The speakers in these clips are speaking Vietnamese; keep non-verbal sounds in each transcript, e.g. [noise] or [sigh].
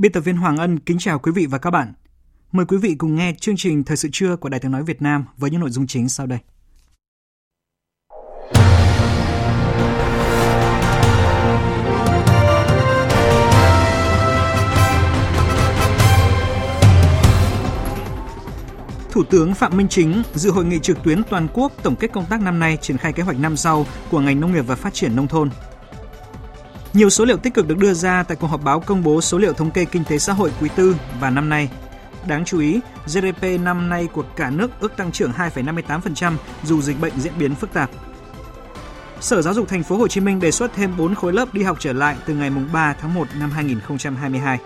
Biên tập viên Hoàng Ân kính chào quý vị và các bạn. Mời quý vị cùng nghe chương trình Thời sự trưa của Đài tiếng nói Việt Nam với những nội dung chính sau đây. Thủ tướng Phạm Minh Chính dự hội nghị trực tuyến toàn quốc tổng kết công tác năm nay triển khai kế hoạch năm sau của ngành nông nghiệp và phát triển nông thôn nhiều số liệu tích cực được đưa ra tại cuộc họp báo công bố số liệu thống kê kinh tế xã hội quý tư và năm nay. Đáng chú ý, GDP năm nay của cả nước ước tăng trưởng 2,58% dù dịch bệnh diễn biến phức tạp. Sở Giáo dục Thành phố Hồ Chí Minh đề xuất thêm 4 khối lớp đi học trở lại từ ngày 3 tháng 1 năm 2022.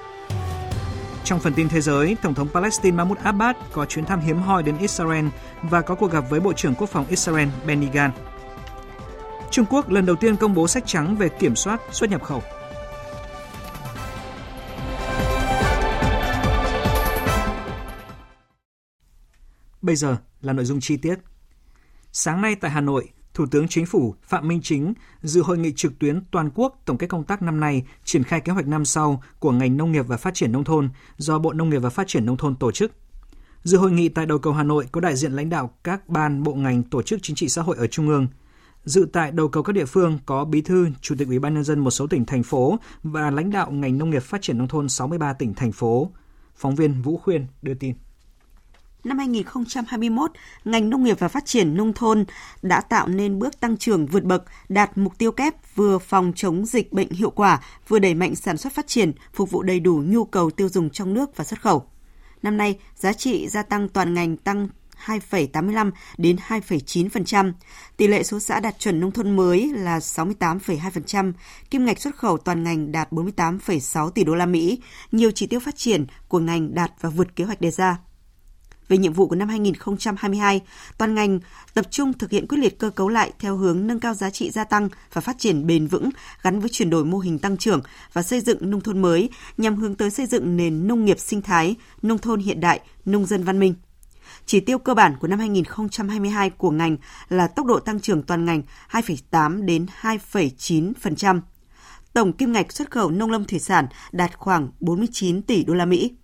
Trong phần tin thế giới, Tổng thống Palestine Mahmoud Abbas có chuyến thăm hiếm hoi đến Israel và có cuộc gặp với Bộ trưởng Quốc phòng Israel Benny Gantz. Trung Quốc lần đầu tiên công bố sách trắng về kiểm soát xuất nhập khẩu. Bây giờ là nội dung chi tiết. Sáng nay tại Hà Nội, Thủ tướng Chính phủ Phạm Minh Chính dự hội nghị trực tuyến toàn quốc tổng kết công tác năm nay triển khai kế hoạch năm sau của ngành nông nghiệp và phát triển nông thôn do Bộ Nông nghiệp và Phát triển nông thôn tổ chức. Dự hội nghị tại đầu cầu Hà Nội có đại diện lãnh đạo các ban bộ ngành tổ chức chính trị xã hội ở trung ương, Dự tại đầu cầu các địa phương có Bí thư, Chủ tịch Ủy ban nhân dân một số tỉnh thành phố và lãnh đạo ngành nông nghiệp phát triển nông thôn 63 tỉnh thành phố. Phóng viên Vũ Khuyên đưa tin. Năm 2021, ngành nông nghiệp và phát triển nông thôn đã tạo nên bước tăng trưởng vượt bậc, đạt mục tiêu kép vừa phòng chống dịch bệnh hiệu quả, vừa đẩy mạnh sản xuất phát triển, phục vụ đầy đủ nhu cầu tiêu dùng trong nước và xuất khẩu. Năm nay, giá trị gia tăng toàn ngành tăng 2,85 đến 2,9%. Tỷ lệ số xã đạt chuẩn nông thôn mới là 68,2%, kim ngạch xuất khẩu toàn ngành đạt 48,6 tỷ đô la Mỹ, nhiều chỉ tiêu phát triển của ngành đạt và vượt kế hoạch đề ra. Về nhiệm vụ của năm 2022, toàn ngành tập trung thực hiện quyết liệt cơ cấu lại theo hướng nâng cao giá trị gia tăng và phát triển bền vững gắn với chuyển đổi mô hình tăng trưởng và xây dựng nông thôn mới nhằm hướng tới xây dựng nền nông nghiệp sinh thái, nông thôn hiện đại, nông dân văn minh. Chỉ tiêu cơ bản của năm 2022 của ngành là tốc độ tăng trưởng toàn ngành 2,8 đến 2,9%. Tổng kim ngạch xuất khẩu nông lâm thủy sản đạt khoảng 49 tỷ đô la Mỹ.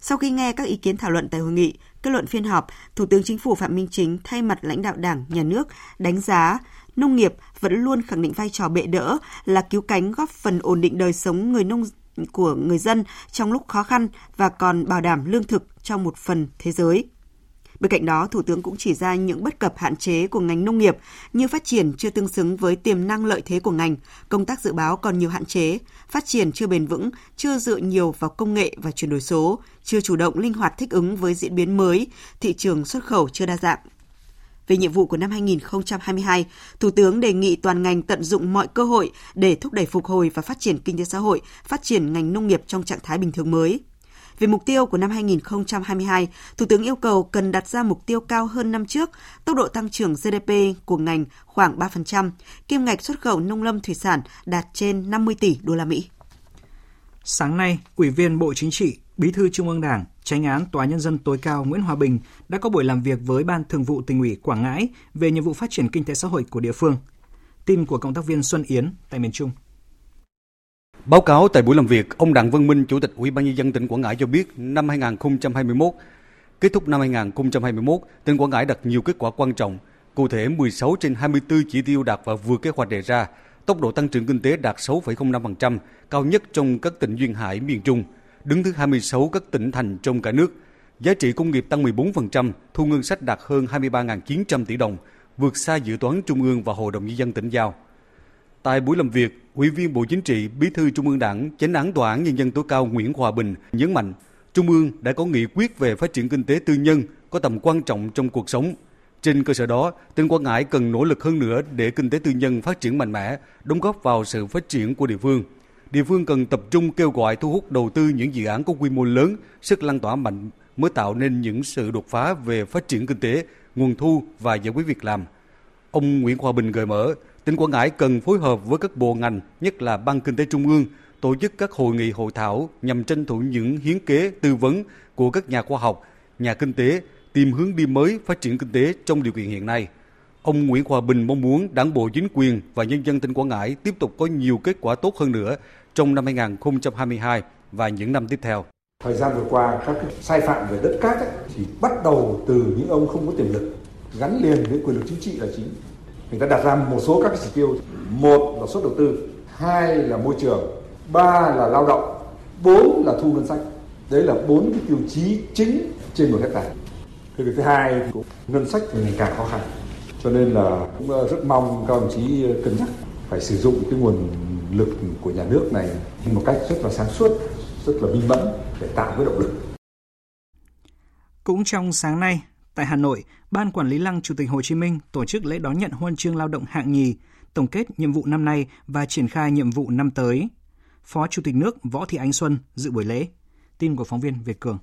Sau khi nghe các ý kiến thảo luận tại hội nghị, kết luận phiên họp, Thủ tướng Chính phủ Phạm Minh Chính thay mặt lãnh đạo Đảng, Nhà nước đánh giá nông nghiệp vẫn luôn khẳng định vai trò bệ đỡ là cứu cánh góp phần ổn định đời sống người nông của người dân trong lúc khó khăn và còn bảo đảm lương thực cho một phần thế giới. Bên cạnh đó, Thủ tướng cũng chỉ ra những bất cập hạn chế của ngành nông nghiệp như phát triển chưa tương xứng với tiềm năng lợi thế của ngành, công tác dự báo còn nhiều hạn chế, phát triển chưa bền vững, chưa dựa nhiều vào công nghệ và chuyển đổi số, chưa chủ động linh hoạt thích ứng với diễn biến mới, thị trường xuất khẩu chưa đa dạng. Về nhiệm vụ của năm 2022, Thủ tướng đề nghị toàn ngành tận dụng mọi cơ hội để thúc đẩy phục hồi và phát triển kinh tế xã hội, phát triển ngành nông nghiệp trong trạng thái bình thường mới. Về mục tiêu của năm 2022, Thủ tướng yêu cầu cần đặt ra mục tiêu cao hơn năm trước, tốc độ tăng trưởng GDP của ngành khoảng 3%, kim ngạch xuất khẩu nông lâm thủy sản đạt trên 50 tỷ đô la Mỹ. Sáng nay, Ủy viên Bộ Chính trị, Bí thư Trung ương Đảng, Tránh án Tòa nhân dân tối cao Nguyễn Hòa Bình đã có buổi làm việc với Ban Thường vụ Tỉnh ủy Quảng Ngãi về nhiệm vụ phát triển kinh tế xã hội của địa phương. Tin của cộng tác viên Xuân Yến tại miền Trung. Báo cáo tại buổi làm việc, ông Đặng Văn Minh, Chủ tịch Ủy ban nhân dân tỉnh Quảng Ngãi cho biết, năm 2021, kết thúc năm 2021, tỉnh Quảng Ngãi đạt nhiều kết quả quan trọng. Cụ thể, 16 trên 24 chỉ tiêu đạt và vượt kế hoạch đề ra, tốc độ tăng trưởng kinh tế đạt 6,05%, cao nhất trong các tỉnh duyên hải miền Trung, đứng thứ 26 các tỉnh thành trong cả nước. Giá trị công nghiệp tăng 14%, thu ngân sách đạt hơn 23.900 tỷ đồng, vượt xa dự toán Trung ương và Hội đồng Nhân dân tỉnh giao. Tại buổi làm việc, Ủy viên Bộ Chính trị, Bí thư Trung ương Đảng, Chánh án Tòa án Nhân dân tối cao Nguyễn Hòa Bình nhấn mạnh, Trung ương đã có nghị quyết về phát triển kinh tế tư nhân có tầm quan trọng trong cuộc sống. Trên cơ sở đó, tỉnh Quảng Ngãi cần nỗ lực hơn nữa để kinh tế tư nhân phát triển mạnh mẽ, đóng góp vào sự phát triển của địa phương. Địa phương cần tập trung kêu gọi thu hút đầu tư những dự án có quy mô lớn, sức lan tỏa mạnh mới tạo nên những sự đột phá về phát triển kinh tế, nguồn thu và giải quyết việc làm. Ông Nguyễn Hòa Bình gợi mở, tỉnh Quảng Ngãi cần phối hợp với các bộ ngành, nhất là Ban Kinh tế Trung ương, tổ chức các hội nghị hội thảo nhằm tranh thủ những hiến kế tư vấn của các nhà khoa học, nhà kinh tế, tìm hướng đi mới phát triển kinh tế trong điều kiện hiện nay. Ông Nguyễn Hòa Bình mong muốn Đảng bộ chính quyền và nhân dân tỉnh Quảng Ngãi tiếp tục có nhiều kết quả tốt hơn nữa trong năm 2022 và những năm tiếp theo. Thời gian vừa qua các sai phạm về đất cát ấy, thì bắt đầu từ những ông không có tiềm lực gắn liền với quyền lực chính trị là chính. Người ta đặt ra một số các chỉ tiêu, một là suất đầu tư, hai là môi trường, ba là lao động, bốn là thu ngân sách. Đấy là bốn cái tiêu chí chính trên một hectare. Cái việc thứ hai thì cũng ngân sách thì ngày càng khó khăn. Cho nên là cũng ờ, rất mong các đồng chí ờ, cân nhắc phải sử dụng cái nguồn lực của nhà nước này một cách rất là sáng suốt, rất là minh mẫn để tạo cái động lực. Cũng trong sáng nay, tại Hà Nội, Ban Quản lý Lăng Chủ tịch Hồ Chí Minh tổ chức lễ đón nhận huân chương lao động hạng nhì, tổng kết nhiệm vụ năm nay và triển khai nhiệm vụ năm tới. Phó Chủ tịch nước Võ Thị Ánh Xuân dự buổi lễ. Tin của phóng viên Việt Cường.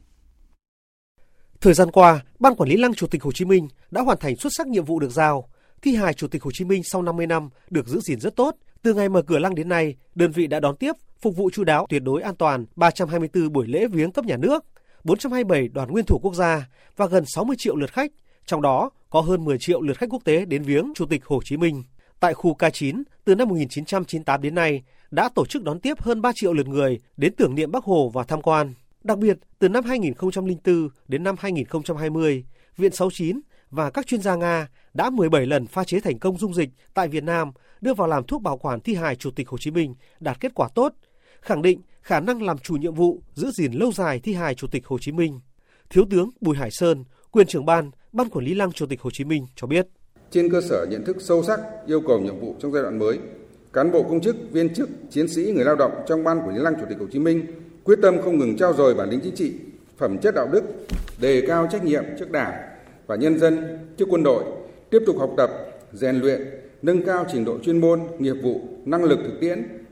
Thời gian qua, Ban Quản lý Lăng Chủ tịch Hồ Chí Minh đã hoàn thành xuất sắc nhiệm vụ được giao. Thi hài Chủ tịch Hồ Chí Minh sau 50 năm được giữ gìn rất tốt. Từ ngày mở cửa lăng đến nay, đơn vị đã đón tiếp, phục vụ chú đáo tuyệt đối an toàn 324 buổi lễ viếng cấp nhà nước, 427 đoàn nguyên thủ quốc gia và gần 60 triệu lượt khách, trong đó có hơn 10 triệu lượt khách quốc tế đến viếng Chủ tịch Hồ Chí Minh. Tại khu K9, từ năm 1998 đến nay, đã tổ chức đón tiếp hơn 3 triệu lượt người đến tưởng niệm Bắc Hồ và tham quan. Đặc biệt, từ năm 2004 đến năm 2020, Viện 69 và các chuyên gia Nga đã 17 lần pha chế thành công dung dịch tại Việt Nam đưa vào làm thuốc bảo quản thi hài Chủ tịch Hồ Chí Minh đạt kết quả tốt, khẳng định khả năng làm chủ nhiệm vụ giữ gìn lâu dài thi hài Chủ tịch Hồ Chí Minh. Thiếu tướng Bùi Hải Sơn, quyền trưởng ban, Ban Quản lý Lăng Chủ tịch Hồ Chí Minh cho biết. Trên cơ sở nhận thức sâu sắc yêu cầu nhiệm vụ trong giai đoạn mới, cán bộ công chức, viên chức, chiến sĩ, người lao động trong Ban Quản lý Lăng Chủ tịch Hồ Chí Minh quyết tâm không ngừng trao dồi bản lĩnh chính trị, phẩm chất đạo đức, đề cao trách nhiệm trước Đảng và nhân dân, trước quân đội, tiếp tục học tập, rèn luyện, nâng cao trình độ chuyên môn, nghiệp vụ, năng lực thực tiễn,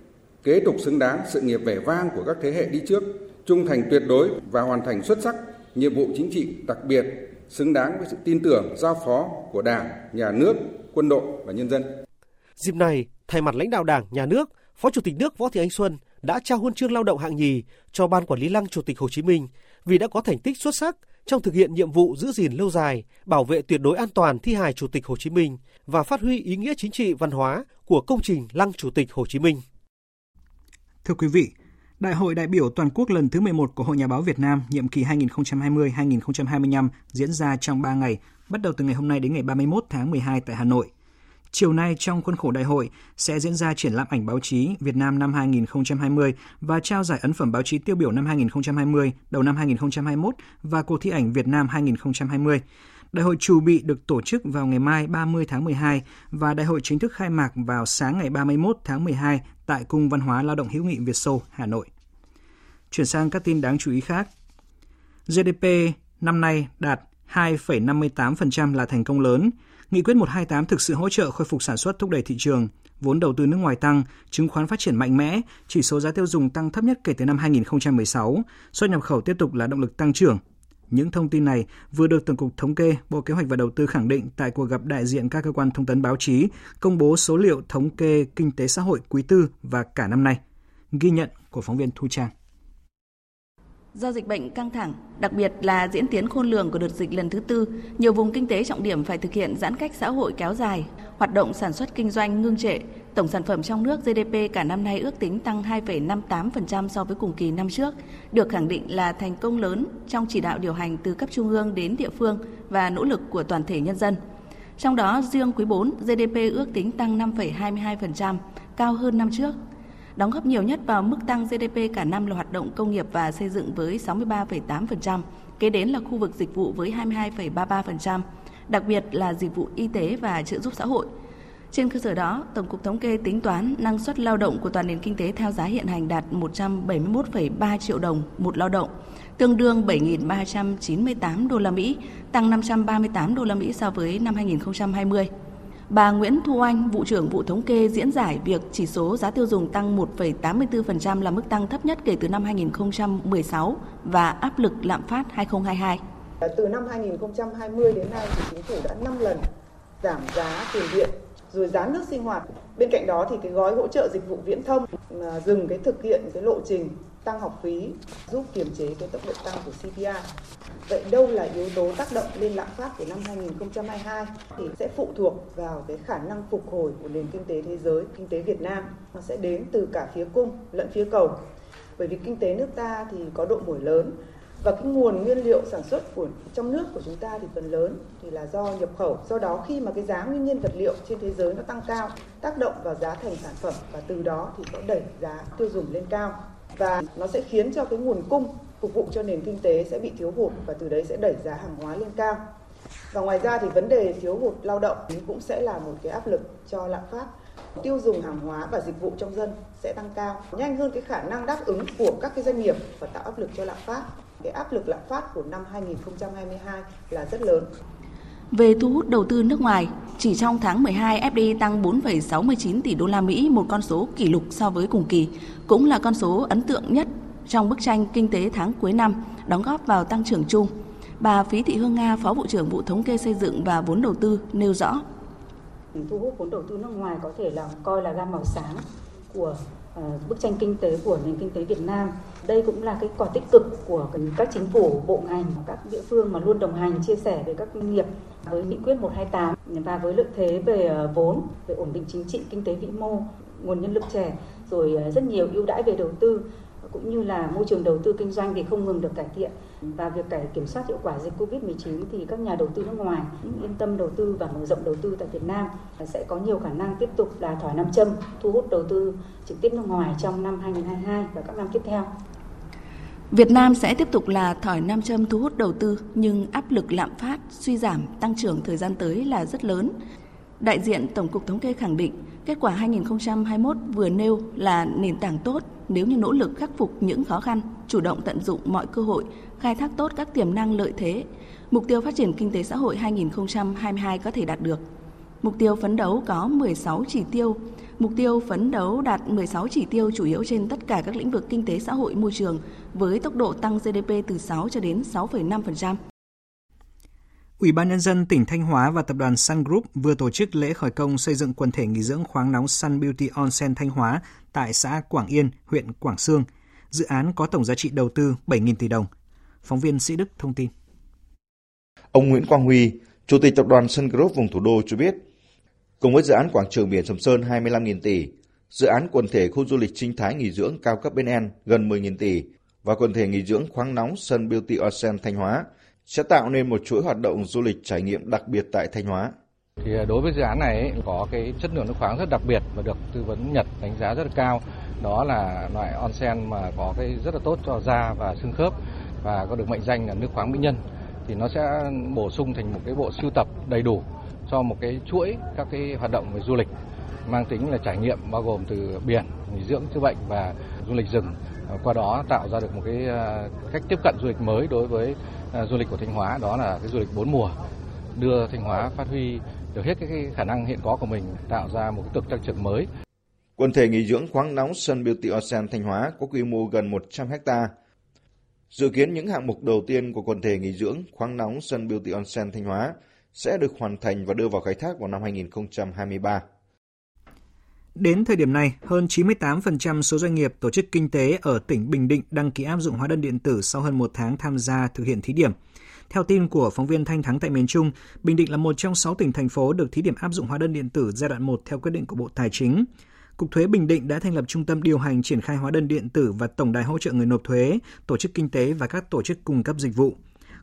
kế tục xứng đáng sự nghiệp vẻ vang của các thế hệ đi trước, trung thành tuyệt đối và hoàn thành xuất sắc nhiệm vụ chính trị đặc biệt xứng đáng với sự tin tưởng giao phó của Đảng, Nhà nước, quân đội và nhân dân. Dịp này, thay mặt lãnh đạo Đảng, Nhà nước, Phó Chủ tịch nước Võ Thị Ánh Xuân đã trao huân chương lao động hạng nhì cho Ban Quản lý Lăng Chủ tịch Hồ Chí Minh vì đã có thành tích xuất sắc trong thực hiện nhiệm vụ giữ gìn lâu dài, bảo vệ tuyệt đối an toàn thi hài Chủ tịch Hồ Chí Minh và phát huy ý nghĩa chính trị văn hóa của công trình Lăng Chủ tịch Hồ Chí Minh. Thưa quý vị, Đại hội đại biểu toàn quốc lần thứ 11 của Hội Nhà báo Việt Nam nhiệm kỳ 2020-2025 diễn ra trong 3 ngày, bắt đầu từ ngày hôm nay đến ngày 31 tháng 12 tại Hà Nội. Chiều nay trong khuôn khổ đại hội sẽ diễn ra triển lãm ảnh báo chí Việt Nam năm 2020 và trao giải ấn phẩm báo chí tiêu biểu năm 2020, đầu năm 2021 và cuộc thi ảnh Việt Nam 2020. Đại hội chủ bị được tổ chức vào ngày mai 30 tháng 12 và đại hội chính thức khai mạc vào sáng ngày 31 tháng 12 tại Cung Văn hóa Lao động hữu nghị Việt Xô, Hà Nội. Chuyển sang các tin đáng chú ý khác. GDP năm nay đạt 2,58% là thành công lớn. Nghị quyết 128 thực sự hỗ trợ khôi phục sản xuất thúc đẩy thị trường, vốn đầu tư nước ngoài tăng, chứng khoán phát triển mạnh mẽ, chỉ số giá tiêu dùng tăng thấp nhất kể từ năm 2016, xuất nhập khẩu tiếp tục là động lực tăng trưởng. Những thông tin này vừa được Tổng cục Thống kê, Bộ Kế hoạch và Đầu tư khẳng định tại cuộc gặp đại diện các cơ quan thông tấn báo chí công bố số liệu thống kê kinh tế xã hội quý tư và cả năm nay. Ghi nhận của phóng viên Thu Trang. Do dịch bệnh căng thẳng, đặc biệt là diễn tiến khôn lường của đợt dịch lần thứ tư, nhiều vùng kinh tế trọng điểm phải thực hiện giãn cách xã hội kéo dài, hoạt động sản xuất kinh doanh ngưng trệ, tổng sản phẩm trong nước GDP cả năm nay ước tính tăng 2,58% so với cùng kỳ năm trước, được khẳng định là thành công lớn trong chỉ đạo điều hành từ cấp trung ương đến địa phương và nỗ lực của toàn thể nhân dân. Trong đó, riêng quý 4, GDP ước tính tăng 5,22%, cao hơn năm trước. Đóng góp nhiều nhất vào mức tăng GDP cả năm là hoạt động công nghiệp và xây dựng với 63,8%, kế đến là khu vực dịch vụ với 22,33%, đặc biệt là dịch vụ y tế và trợ giúp xã hội. Trên cơ sở đó, Tổng cục Thống kê tính toán năng suất lao động của toàn nền kinh tế theo giá hiện hành đạt 171,3 triệu đồng một lao động, tương đương 7.398 đô la Mỹ, tăng 538 đô la Mỹ so với năm 2020. Bà Nguyễn Thu Anh, vụ trưởng vụ thống kê diễn giải việc chỉ số giá tiêu dùng tăng 1,84% là mức tăng thấp nhất kể từ năm 2016 và áp lực lạm phát 2022. Từ năm 2020 đến nay thì chính phủ đã 5 lần giảm giá tiền điện rồi giá nước sinh hoạt. Bên cạnh đó thì cái gói hỗ trợ dịch vụ viễn thông mà dừng cái thực hiện cái lộ trình tăng học phí giúp kiềm chế cái tốc độ tăng của CPI. Vậy đâu là yếu tố tác động lên lạm phát của năm 2022 thì sẽ phụ thuộc vào cái khả năng phục hồi của nền kinh tế thế giới, kinh tế Việt Nam nó sẽ đến từ cả phía cung lẫn phía cầu. Bởi vì kinh tế nước ta thì có độ mở lớn và cái nguồn nguyên liệu sản xuất của, trong nước của chúng ta thì phần lớn thì là do nhập khẩu. Do đó khi mà cái giá nguyên nhiên vật liệu trên thế giới nó tăng cao, tác động vào giá thành sản phẩm và từ đó thì sẽ đẩy giá tiêu dùng lên cao. Và nó sẽ khiến cho cái nguồn cung phục vụ cho nền kinh tế sẽ bị thiếu hụt và từ đấy sẽ đẩy giá hàng hóa lên cao. Và ngoài ra thì vấn đề thiếu hụt lao động cũng sẽ là một cái áp lực cho lạm phát. Tiêu dùng hàng hóa và dịch vụ trong dân sẽ tăng cao. Nhanh hơn cái khả năng đáp ứng của các cái doanh nghiệp và tạo áp lực cho lạm phát cái áp lực lạm phát của năm 2022 là rất lớn. Về thu hút đầu tư nước ngoài, chỉ trong tháng 12 FDI tăng 4,69 tỷ đô la Mỹ, một con số kỷ lục so với cùng kỳ, cũng là con số ấn tượng nhất trong bức tranh kinh tế tháng cuối năm, đóng góp vào tăng trưởng chung. Bà Phí Thị Hương Nga, Phó vụ trưởng vụ thống kê xây dựng và vốn đầu tư nêu rõ. Thu hút vốn đầu tư nước ngoài có thể là coi là gam màu sáng của Ờ, bức tranh kinh tế của nền kinh tế Việt Nam. Đây cũng là cái quả tích cực của các chính phủ, bộ ngành, các địa phương mà luôn đồng hành chia sẻ với các doanh nghiệp với nghị quyết 128 và với lợi thế về ờ, vốn, về ổn định chính trị, kinh tế vĩ mô, nguồn nhân lực trẻ, rồi ờ, rất nhiều ưu đãi về đầu tư cũng như là môi trường đầu tư kinh doanh thì không ngừng được cải thiện và việc cải kiểm soát hiệu quả dịch Covid-19 thì các nhà đầu tư nước ngoài yên tâm đầu tư và mở rộng đầu tư tại Việt Nam sẽ có nhiều khả năng tiếp tục là thỏi nam châm thu hút đầu tư trực tiếp nước ngoài trong năm 2022 và các năm tiếp theo. Việt Nam sẽ tiếp tục là thỏi nam châm thu hút đầu tư nhưng áp lực lạm phát, suy giảm tăng trưởng thời gian tới là rất lớn. Đại diện Tổng cục Thống kê khẳng định kết quả 2021 vừa nêu là nền tảng tốt nếu như nỗ lực khắc phục những khó khăn, chủ động tận dụng mọi cơ hội, khai thác tốt các tiềm năng lợi thế, mục tiêu phát triển kinh tế xã hội 2022 có thể đạt được. Mục tiêu phấn đấu có 16 chỉ tiêu, Mục tiêu phấn đấu đạt 16 chỉ tiêu chủ yếu trên tất cả các lĩnh vực kinh tế xã hội môi trường với tốc độ tăng GDP từ 6 cho đến 6,5%. Ủy ban Nhân dân tỉnh Thanh Hóa và tập đoàn Sun Group vừa tổ chức lễ khởi công xây dựng quần thể nghỉ dưỡng khoáng nóng Sun Beauty Onsen Thanh Hóa tại xã Quảng Yên, huyện Quảng Sương. Dự án có tổng giá trị đầu tư 7.000 tỷ đồng. Phóng viên Sĩ Đức thông tin. Ông Nguyễn Quang Huy, Chủ tịch tập đoàn Sun Group vùng thủ đô cho biết, Cùng với dự án quảng trường biển Sầm Sơn 25.000 tỷ, dự án quần thể khu du lịch sinh thái nghỉ dưỡng cao cấp bên En gần 10.000 tỷ và quần thể nghỉ dưỡng khoáng nóng Sun Beauty Ocean Thanh Hóa sẽ tạo nên một chuỗi hoạt động du lịch trải nghiệm đặc biệt tại Thanh Hóa. Thì à, đối với dự án này có cái chất lượng nước khoáng rất đặc biệt và được tư vấn Nhật đánh giá rất là cao. Đó là loại onsen mà có cái rất là tốt cho da và xương khớp và có được mệnh danh là nước khoáng mỹ nhân thì nó sẽ bổ sung thành một cái bộ sưu tập đầy đủ cho một cái chuỗi các cái hoạt động về du lịch mang tính là trải nghiệm bao gồm từ biển, nghỉ dưỡng chữa bệnh và du lịch rừng. Qua đó tạo ra được một cái à, cách tiếp cận du lịch mới đối với À, du lịch của Thanh Hóa, đó là cái du lịch bốn mùa, đưa Thanh Hóa phát huy được hết cái khả năng hiện có của mình, tạo ra một cái cực tăng trưởng mới. Quần thể nghỉ dưỡng khoáng nóng Sun Beauty Ocean Thanh Hóa có quy mô gần 100 ha. Dự kiến những hạng mục đầu tiên của quần thể nghỉ dưỡng khoáng nóng Sun Beauty Onsen Thanh Hóa sẽ được hoàn thành và đưa vào khai thác vào năm 2023. Đến thời điểm này, hơn 98% số doanh nghiệp tổ chức kinh tế ở tỉnh Bình Định đăng ký áp dụng hóa đơn điện tử sau hơn một tháng tham gia thực hiện thí điểm. Theo tin của phóng viên Thanh Thắng tại miền Trung, Bình Định là một trong 6 tỉnh thành phố được thí điểm áp dụng hóa đơn điện tử giai đoạn 1 theo quyết định của Bộ Tài chính. Cục Thuế Bình Định đã thành lập trung tâm điều hành triển khai hóa đơn điện tử và tổng đài hỗ trợ người nộp thuế, tổ chức kinh tế và các tổ chức cung cấp dịch vụ.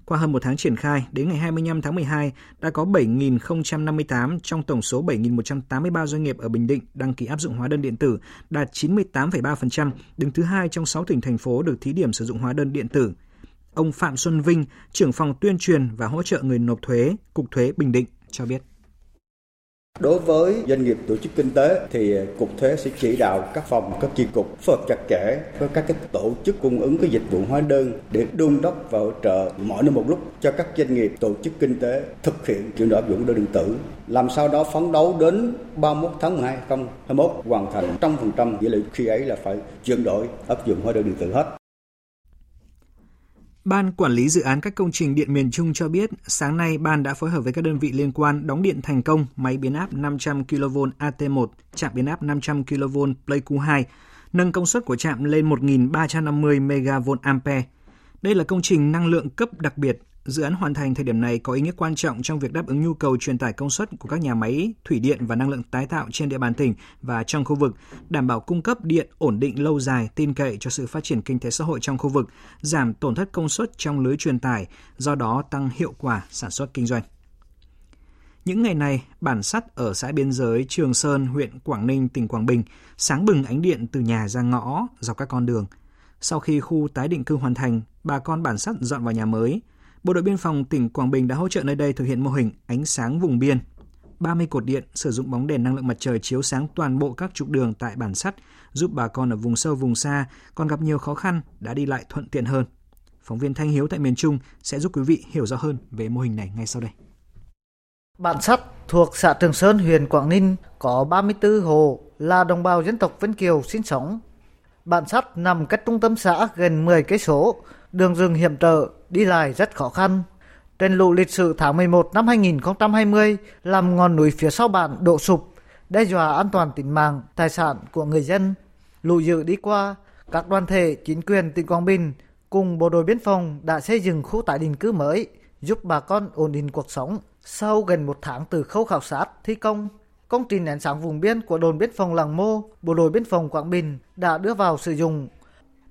Qua hơn một tháng triển khai, đến ngày 25 tháng 12, đã có 7.058 trong tổng số 7.183 doanh nghiệp ở Bình Định đăng ký áp dụng hóa đơn điện tử, đạt 98,3%, đứng thứ hai trong 6 tỉnh thành phố được thí điểm sử dụng hóa đơn điện tử. Ông Phạm Xuân Vinh, trưởng phòng tuyên truyền và hỗ trợ người nộp thuế, Cục Thuế Bình Định cho biết. Đối với doanh nghiệp tổ chức kinh tế thì cục thuế sẽ chỉ đạo các phòng, các chi cục phối hợp chặt chẽ với các cái tổ chức cung ứng cái dịch vụ hóa đơn để đôn đốc và hỗ trợ mọi nơi một lúc cho các doanh nghiệp tổ chức kinh tế thực hiện chuyển đổi áp dụng đơn điện tử. Làm sao đó phấn đấu đến 31 tháng 12 2021 hoàn thành trăm phần trăm nghĩa khi ấy là phải chuyển đổi áp dụng hóa đơn điện tử hết. Ban Quản lý Dự án các công trình điện miền Trung cho biết, sáng nay ban đã phối hợp với các đơn vị liên quan đóng điện thành công máy biến áp 500 kV AT1, trạm biến áp 500 kV Pleiku2, nâng công suất của trạm lên 1.350 MVA. Đây là công trình năng lượng cấp đặc biệt Dự án hoàn thành thời điểm này có ý nghĩa quan trọng trong việc đáp ứng nhu cầu truyền tải công suất của các nhà máy thủy điện và năng lượng tái tạo trên địa bàn tỉnh và trong khu vực, đảm bảo cung cấp điện ổn định lâu dài, tin cậy cho sự phát triển kinh tế xã hội trong khu vực, giảm tổn thất công suất trong lưới truyền tải, do đó tăng hiệu quả sản xuất kinh doanh. Những ngày này, bản sắt ở xã biên giới Trường Sơn, huyện Quảng Ninh, tỉnh Quảng Bình sáng bừng ánh điện từ nhà ra ngõ dọc các con đường. Sau khi khu tái định cư hoàn thành, bà con bản sắt dọn vào nhà mới, Bộ đội biên phòng tỉnh Quảng Bình đã hỗ trợ nơi đây thực hiện mô hình ánh sáng vùng biên. 30 cột điện sử dụng bóng đèn năng lượng mặt trời chiếu sáng toàn bộ các trục đường tại bản sắt, giúp bà con ở vùng sâu vùng xa còn gặp nhiều khó khăn đã đi lại thuận tiện hơn. Phóng viên Thanh Hiếu tại miền Trung sẽ giúp quý vị hiểu rõ hơn về mô hình này ngay sau đây. Bản sắt thuộc xã Trường Sơn, huyện Quảng Ninh có 34 hồ là đồng bào dân tộc Vân Kiều sinh sống. Bản sắt nằm cách trung tâm xã gần 10 cây số, đường rừng hiểm trở, đi lại rất khó khăn. Trên lũ lịch sử tháng 11 năm 2020 làm ngọn núi phía sau bản đổ sụp, đe dọa an toàn tính mạng, tài sản của người dân. Lũ dữ đi qua, các đoàn thể chính quyền tỉnh Quảng Bình cùng bộ đội biên phòng đã xây dựng khu tái định cư mới giúp bà con ổn định cuộc sống. Sau gần một tháng từ khâu khảo sát, thi công, công trình ánh sáng vùng biên của đồn biên phòng Làng Mô, bộ đội biên phòng Quảng Bình đã đưa vào sử dụng.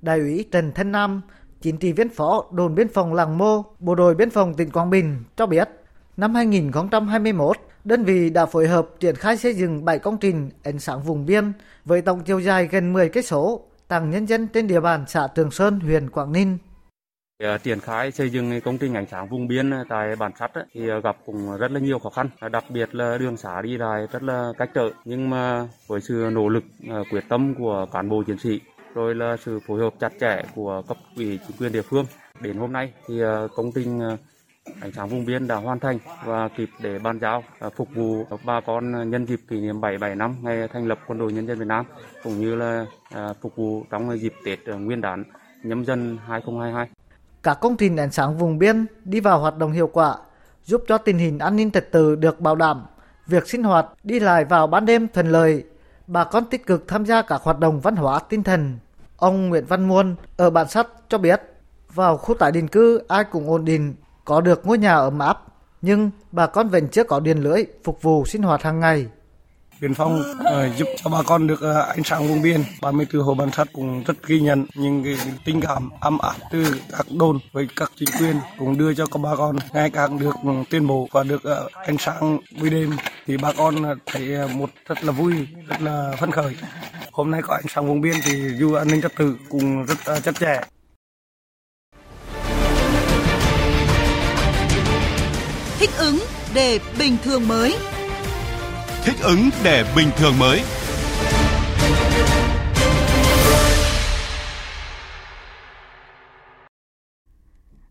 Đại úy Trần Thanh Nam, chính trị viên phó đồn biên phòng Làng Mô, bộ đội biên phòng tỉnh Quảng Bình cho biết, năm 2021, đơn vị đã phối hợp triển khai xây dựng 7 công trình ánh sáng vùng biên với tổng chiều dài gần 10 cây số, tặng nhân dân trên địa bàn xã Trường Sơn, huyện Quảng Ninh. À, triển khai xây dựng công trình ánh sáng vùng biên à, tại bản sắt thì à, gặp cũng rất là nhiều khó khăn, à, đặc biệt là đường xá đi lại rất là cách trở. Nhưng mà với sự nỗ lực quyết tâm của cán bộ chiến sĩ rồi là sự phối hợp chặt chẽ của cấp ủy chính quyền địa phương. Đến hôm nay thì ờ, công trình ờ, ánh sáng vùng biên đã hoàn thành và kịp để bàn giao ờ, phục vụ bà con nhân dịp kỷ niệm 77 năm ngày thành lập quân đội nhân dân Việt Nam cũng như là phục vụ trong dịp Tết Nguyên đán nhâm dần 2022. Các công trình ánh sáng vùng biên đi vào hoạt động hiệu quả, giúp cho tình hình an ninh trật tự được bảo đảm, việc sinh hoạt đi lại vào ban đêm thuận lợi, bà con tích cực tham gia các hoạt động văn hóa tinh thần. Ông Nguyễn Văn Muôn ở bản sắt cho biết, vào khu tái định cư ai cũng ổn định, có được ngôi nhà ấm áp, nhưng bà con vẫn chưa có điện lưới phục vụ sinh hoạt hàng ngày. Biên phòng uh, ờ, giúp cho bà con được uh, ánh sáng vùng biên. 34 hồ bản sắt cũng rất ghi nhận những cái tình cảm ấm áp từ các đồn với các chính quyền cũng đưa cho các bà con ngày càng được tuyên bố và được uh, ánh sáng buổi đêm thì bà con thấy một rất là vui, rất là phấn khởi. Hôm nay có ánh sáng vùng biên thì dù an ninh trật tự cũng rất uh, chặt chẽ. Thích ứng để bình thường mới thích ứng để bình thường mới.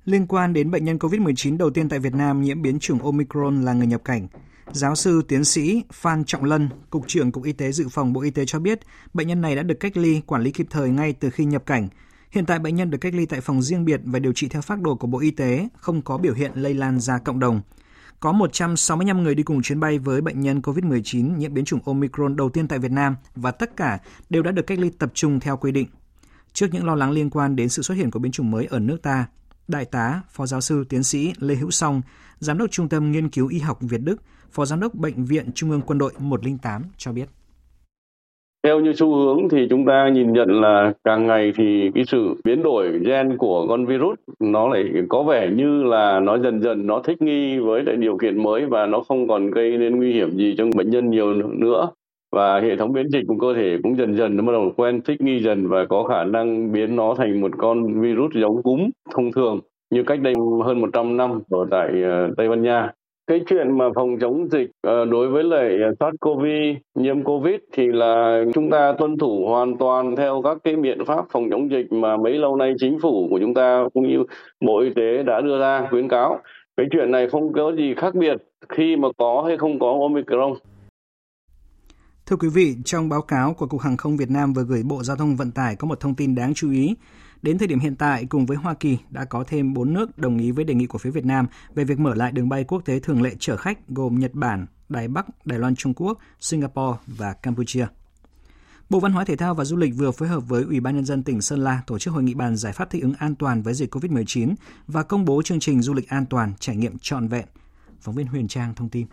Liên quan đến bệnh nhân COVID-19 đầu tiên tại Việt Nam nhiễm biến chủng Omicron là người nhập cảnh, giáo sư tiến sĩ Phan Trọng Lân, Cục trưởng Cục Y tế Dự phòng Bộ Y tế cho biết bệnh nhân này đã được cách ly, quản lý kịp thời ngay từ khi nhập cảnh. Hiện tại bệnh nhân được cách ly tại phòng riêng biệt và điều trị theo phác đồ của Bộ Y tế, không có biểu hiện lây lan ra cộng đồng. Có 165 người đi cùng chuyến bay với bệnh nhân COVID-19 nhiễm biến chủng Omicron đầu tiên tại Việt Nam và tất cả đều đã được cách ly tập trung theo quy định. Trước những lo lắng liên quan đến sự xuất hiện của biến chủng mới ở nước ta, Đại tá, Phó giáo sư tiến sĩ Lê Hữu Song, Giám đốc Trung tâm Nghiên cứu Y học Việt Đức, Phó Giám đốc Bệnh viện Trung ương Quân đội 108 cho biết. Theo như xu hướng thì chúng ta nhìn nhận là càng ngày thì cái sự biến đổi gen của con virus nó lại có vẻ như là nó dần dần nó thích nghi với lại điều kiện mới và nó không còn gây nên nguy hiểm gì cho bệnh nhân nhiều nữa. Và hệ thống biến dịch của cơ thể cũng dần dần nó bắt đầu quen thích nghi dần và có khả năng biến nó thành một con virus giống cúm thông thường như cách đây hơn 100 năm ở tại ờ, Tây Ban Nha cái chuyện mà phòng chống dịch ờ, đối với lại ờ, SARS-CoV nhiễm COVID thì là chúng ta tuân thủ hoàn toàn theo các cái biện pháp phòng chống dịch mà mấy lâu nay chính phủ của chúng ta cũng như Bộ Y tế đã đưa ra khuyến cáo. Cái chuyện này không có gì khác biệt khi mà có hay không có Omicron. Thưa quý vị, trong báo cáo của Cục Hàng không Việt Nam vừa gửi Bộ Giao thông Vận tải có một thông tin đáng chú ý. Đến thời điểm hiện tại, cùng với Hoa Kỳ, đã có thêm 4 nước đồng ý với đề nghị của phía Việt Nam về việc mở lại đường bay quốc tế thường lệ chở khách gồm Nhật Bản, Đài Bắc, Đài Loan Trung Quốc, Singapore và Campuchia. Bộ Văn hóa Thể thao và Du lịch vừa phối hợp với Ủy ban Nhân dân tỉnh Sơn La tổ chức hội nghị bàn giải pháp thích ứng an toàn với dịch COVID-19 và công bố chương trình du lịch an toàn trải nghiệm trọn vẹn. Phóng viên Huyền Trang thông tin.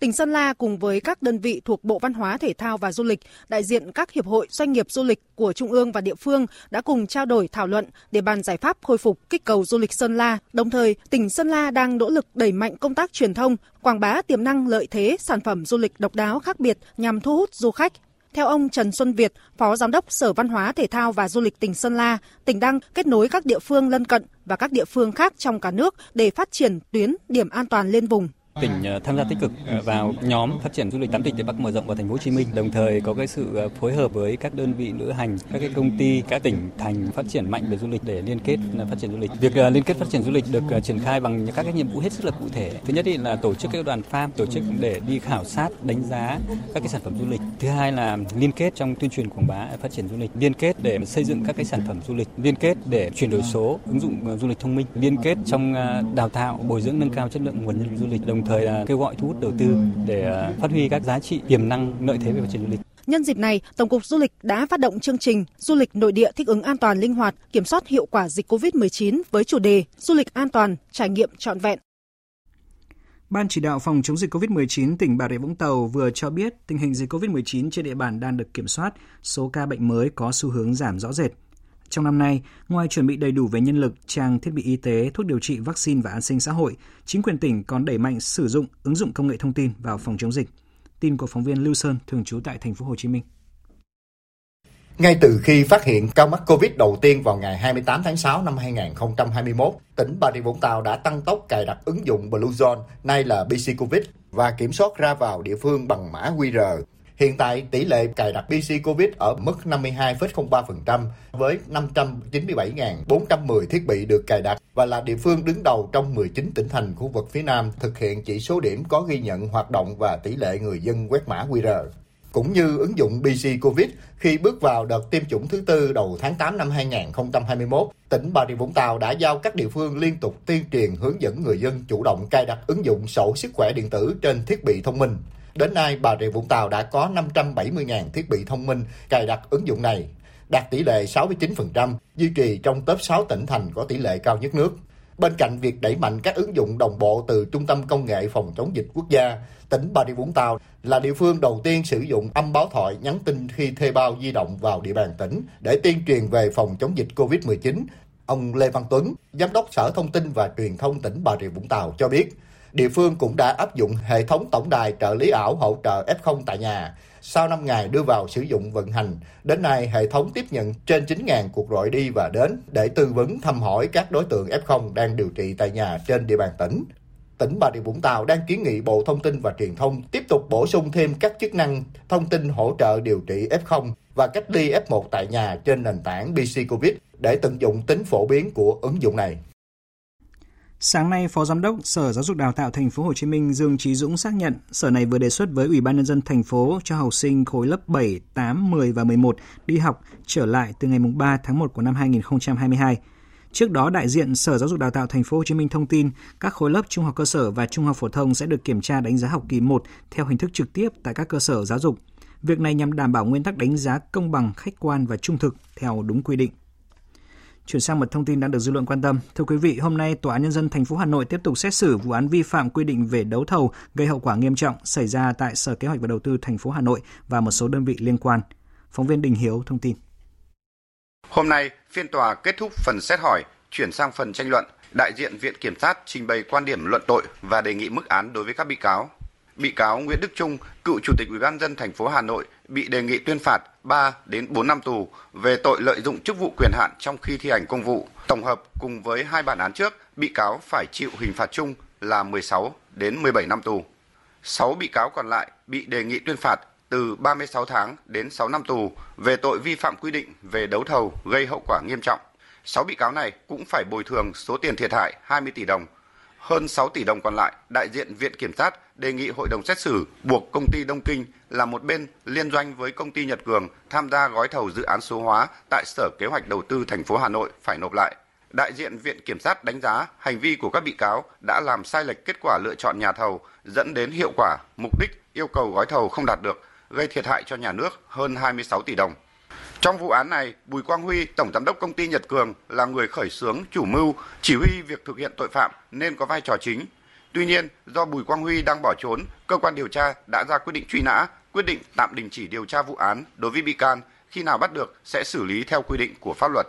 Tỉnh Sơn La cùng với các đơn vị thuộc Bộ Văn hóa Thể thao và Du lịch, đại diện các hiệp hội doanh nghiệp du lịch của trung ương và địa phương đã cùng trao đổi thảo luận để bàn giải pháp khôi phục kích cầu du lịch Sơn La. Đồng thời, tỉnh Sơn La đang nỗ lực đẩy mạnh công tác truyền thông, quảng bá tiềm năng lợi thế sản phẩm du lịch độc đáo khác biệt nhằm thu hút du khách. Theo ông Trần Xuân Việt, Phó Giám đốc Sở Văn hóa Thể thao và Du lịch tỉnh Sơn La, tỉnh đang kết nối các địa phương lân cận và các địa phương khác trong cả nước để phát triển tuyến điểm an toàn lên vùng. Tỉnh ờ, tham gia tích cực ờ, vào nhóm phát triển du lịch 8 tỉnh Tây Bắc mở rộng vào thành phố Hồ Chí Minh, đồng thời có cái sự ờ, phối hợp với các đơn vị lữ hành, các cái công ty, các tỉnh thành phát triển mạnh về du lịch để liên kết phát triển du lịch. Việc liên kết phát triển du lịch được triển khai bằng các cái nhiệm vụ hết sức là cụ thể. Thứ nhất là tổ chức các đoàn farm, tổ chức để đi khảo sát, đánh giá các cái sản phẩm du lịch. Thứ hai là liên kết trong tuyên truyền quảng bá phát triển du lịch, liên kết để xây dựng các cái sản phẩm du lịch, liên kết để chuyển đổi số, ứng dụng du lịch thông minh, liên kết trong đào tạo, bồi dưỡng nâng cao chất lượng nguồn nhân lực du lịch, đồng thời là kêu gọi thu hút đầu tư để à, phát huy các giá trị tiềm năng lợi thế về phát triển du lịch. Nhân dịp này, Tổng cục Du lịch đã phát động chương trình Du lịch nội địa thích ứng an toàn linh hoạt, kiểm soát hiệu quả dịch COVID-19 với chủ đề Du lịch an toàn, trải nghiệm trọn vẹn. Ban chỉ đạo phòng chống dịch COVID-19 tỉnh Bà Rịa Vũng Tàu vừa cho biết tình hình dịch COVID-19 trên địa bàn đang được kiểm soát, số ca bệnh mới có xu hướng giảm rõ rệt. Trong năm nay, ngoài chuẩn bị đầy đủ về nhân lực, trang thiết bị y tế, thuốc điều trị, vaccine và an sinh xã hội, chính quyền tỉnh còn đẩy mạnh sử dụng ứng dụng công nghệ thông tin vào phòng chống dịch. Tin của phóng viên Lưu Sơn thường trú tại thành phố Hồ Chí Minh. Ngay từ khi phát hiện ca mắc Covid đầu tiên vào ngày 28 tháng 6 năm 2021, tỉnh Bà Rịa Vũng Tàu đã tăng tốc cài đặt ứng dụng Bluezone, nay là BC Covid, và kiểm soát ra vào địa phương bằng mã QR. Hiện tại, tỷ lệ cài đặt PC COVID ở mức 52,03% với 597.410 thiết bị được cài đặt và là địa phương đứng đầu trong 19 tỉnh thành khu vực phía Nam thực hiện chỉ số điểm có ghi nhận hoạt động và tỷ lệ người dân quét mã QR cũng như ứng dụng BC Covid khi bước vào đợt tiêm chủng thứ tư đầu tháng 8 năm 2021, tỉnh Bà Rịa Vũng Tàu đã giao các địa phương liên tục tuyên truyền hướng dẫn người dân chủ động cài đặt ứng dụng sổ sức khỏe điện tử trên thiết bị thông minh. Đến nay, Bà Rịa Vũng Tàu đã có 570.000 thiết bị thông minh cài đặt ứng dụng này, đạt tỷ lệ 69%, duy trì trong top 6 tỉnh thành có tỷ lệ cao nhất nước. Bên cạnh việc đẩy mạnh các ứng dụng đồng bộ từ Trung tâm Công nghệ Phòng chống dịch quốc gia, tỉnh Bà Rịa Vũng Tàu là địa phương đầu tiên sử dụng âm báo thoại nhắn tin khi thuê bao di động vào địa bàn tỉnh để tuyên truyền về phòng chống dịch COVID-19. Ông Lê Văn Tuấn, Giám đốc Sở Thông tin và Truyền thông tỉnh Bà Rịa Vũng Tàu cho biết, địa phương cũng đã áp dụng hệ thống tổng đài trợ lý ảo hỗ trợ F0 tại nhà. Sau 5 ngày đưa vào sử dụng vận hành, đến nay hệ thống tiếp nhận trên 9.000 cuộc gọi đi và đến để tư vấn thăm hỏi các đối tượng F0 đang điều trị tại nhà trên địa bàn tỉnh. Tỉnh Bà Rịa Vũng Tàu đang kiến nghị Bộ Thông tin và Truyền thông tiếp tục bổ sung thêm các chức năng thông tin hỗ trợ điều trị F0 và cách ly F1 tại nhà trên nền tảng BC Covid để tận dụng tính phổ biến của ứng dụng này. Sáng nay, Phó Giám đốc Sở Giáo dục Đào tạo Thành phố Hồ Chí Minh Dương Trí Dũng xác nhận sở này vừa đề xuất với Ủy ban nhân dân thành phố cho học sinh khối lớp 7, 8, 10 và 11 đi học trở lại từ ngày 3 tháng 1 của năm 2022. Trước đó, đại diện Sở Giáo dục Đào tạo Thành phố Hồ Chí Minh thông tin các khối lớp trung học cơ sở và trung học phổ thông sẽ được kiểm tra đánh giá học kỳ 1 theo hình thức trực tiếp tại các cơ sở giáo dục. Việc này nhằm đảm bảo nguyên tắc đánh giá công bằng, khách quan và trung thực theo đúng quy định. Chuyển sang một thông tin đang được dư luận quan tâm. Thưa quý vị, hôm nay Tòa án nhân dân thành phố Hà Nội tiếp tục xét xử vụ án vi phạm quy định về đấu thầu gây hậu quả nghiêm trọng xảy ra tại Sở Kế hoạch và Đầu tư thành phố Hà Nội và một số đơn vị liên quan. Phóng viên Đình Hiếu thông tin. Hôm nay, phiên tòa kết thúc phần xét hỏi, chuyển sang phần tranh luận. Đại diện Viện Kiểm sát trình bày quan điểm luận tội và đề nghị mức án đối với các bị cáo. Bị cáo Nguyễn Đức Trung, cựu Chủ tịch Ủy ban dân thành phố Hà Nội bị đề nghị tuyên phạt 3 đến 4 năm tù về tội lợi dụng chức vụ quyền hạn trong khi thi hành công vụ. Tổng hợp cùng với hai bản án trước, bị cáo phải chịu hình phạt chung là 16 đến 17 năm tù. 6 bị cáo còn lại bị đề nghị tuyên phạt từ 36 tháng đến 6 năm tù về tội vi phạm quy định về đấu thầu gây hậu quả nghiêm trọng. 6 bị cáo này cũng phải bồi thường số tiền thiệt hại 20 tỷ đồng. Hơn 6 tỷ đồng còn lại, đại diện Viện Kiểm sát đề nghị hội đồng xét xử buộc công ty Đông Kinh là một bên liên doanh với công ty Nhật Cường tham gia gói thầu dự án số hóa tại Sở Kế hoạch Đầu tư thành phố Hà Nội phải nộp lại. Đại diện Viện Kiểm sát đánh giá hành vi của các bị cáo đã làm sai lệch kết quả lựa chọn nhà thầu, dẫn đến hiệu quả, mục đích yêu cầu gói thầu không đạt được, gây thiệt hại cho nhà nước hơn 26 tỷ đồng. Trong vụ án này, Bùi Quang Huy, Tổng Giám đốc công ty Nhật Cường là người khởi xướng chủ mưu, chỉ huy việc thực hiện tội phạm nên có vai trò chính. Tuy nhiên, do Bùi Quang Huy đang bỏ trốn, cơ quan điều tra đã ra quyết định truy nã, quyết định tạm đình chỉ điều tra vụ án đối với bị can, khi nào bắt được sẽ xử lý theo quy định của pháp luật.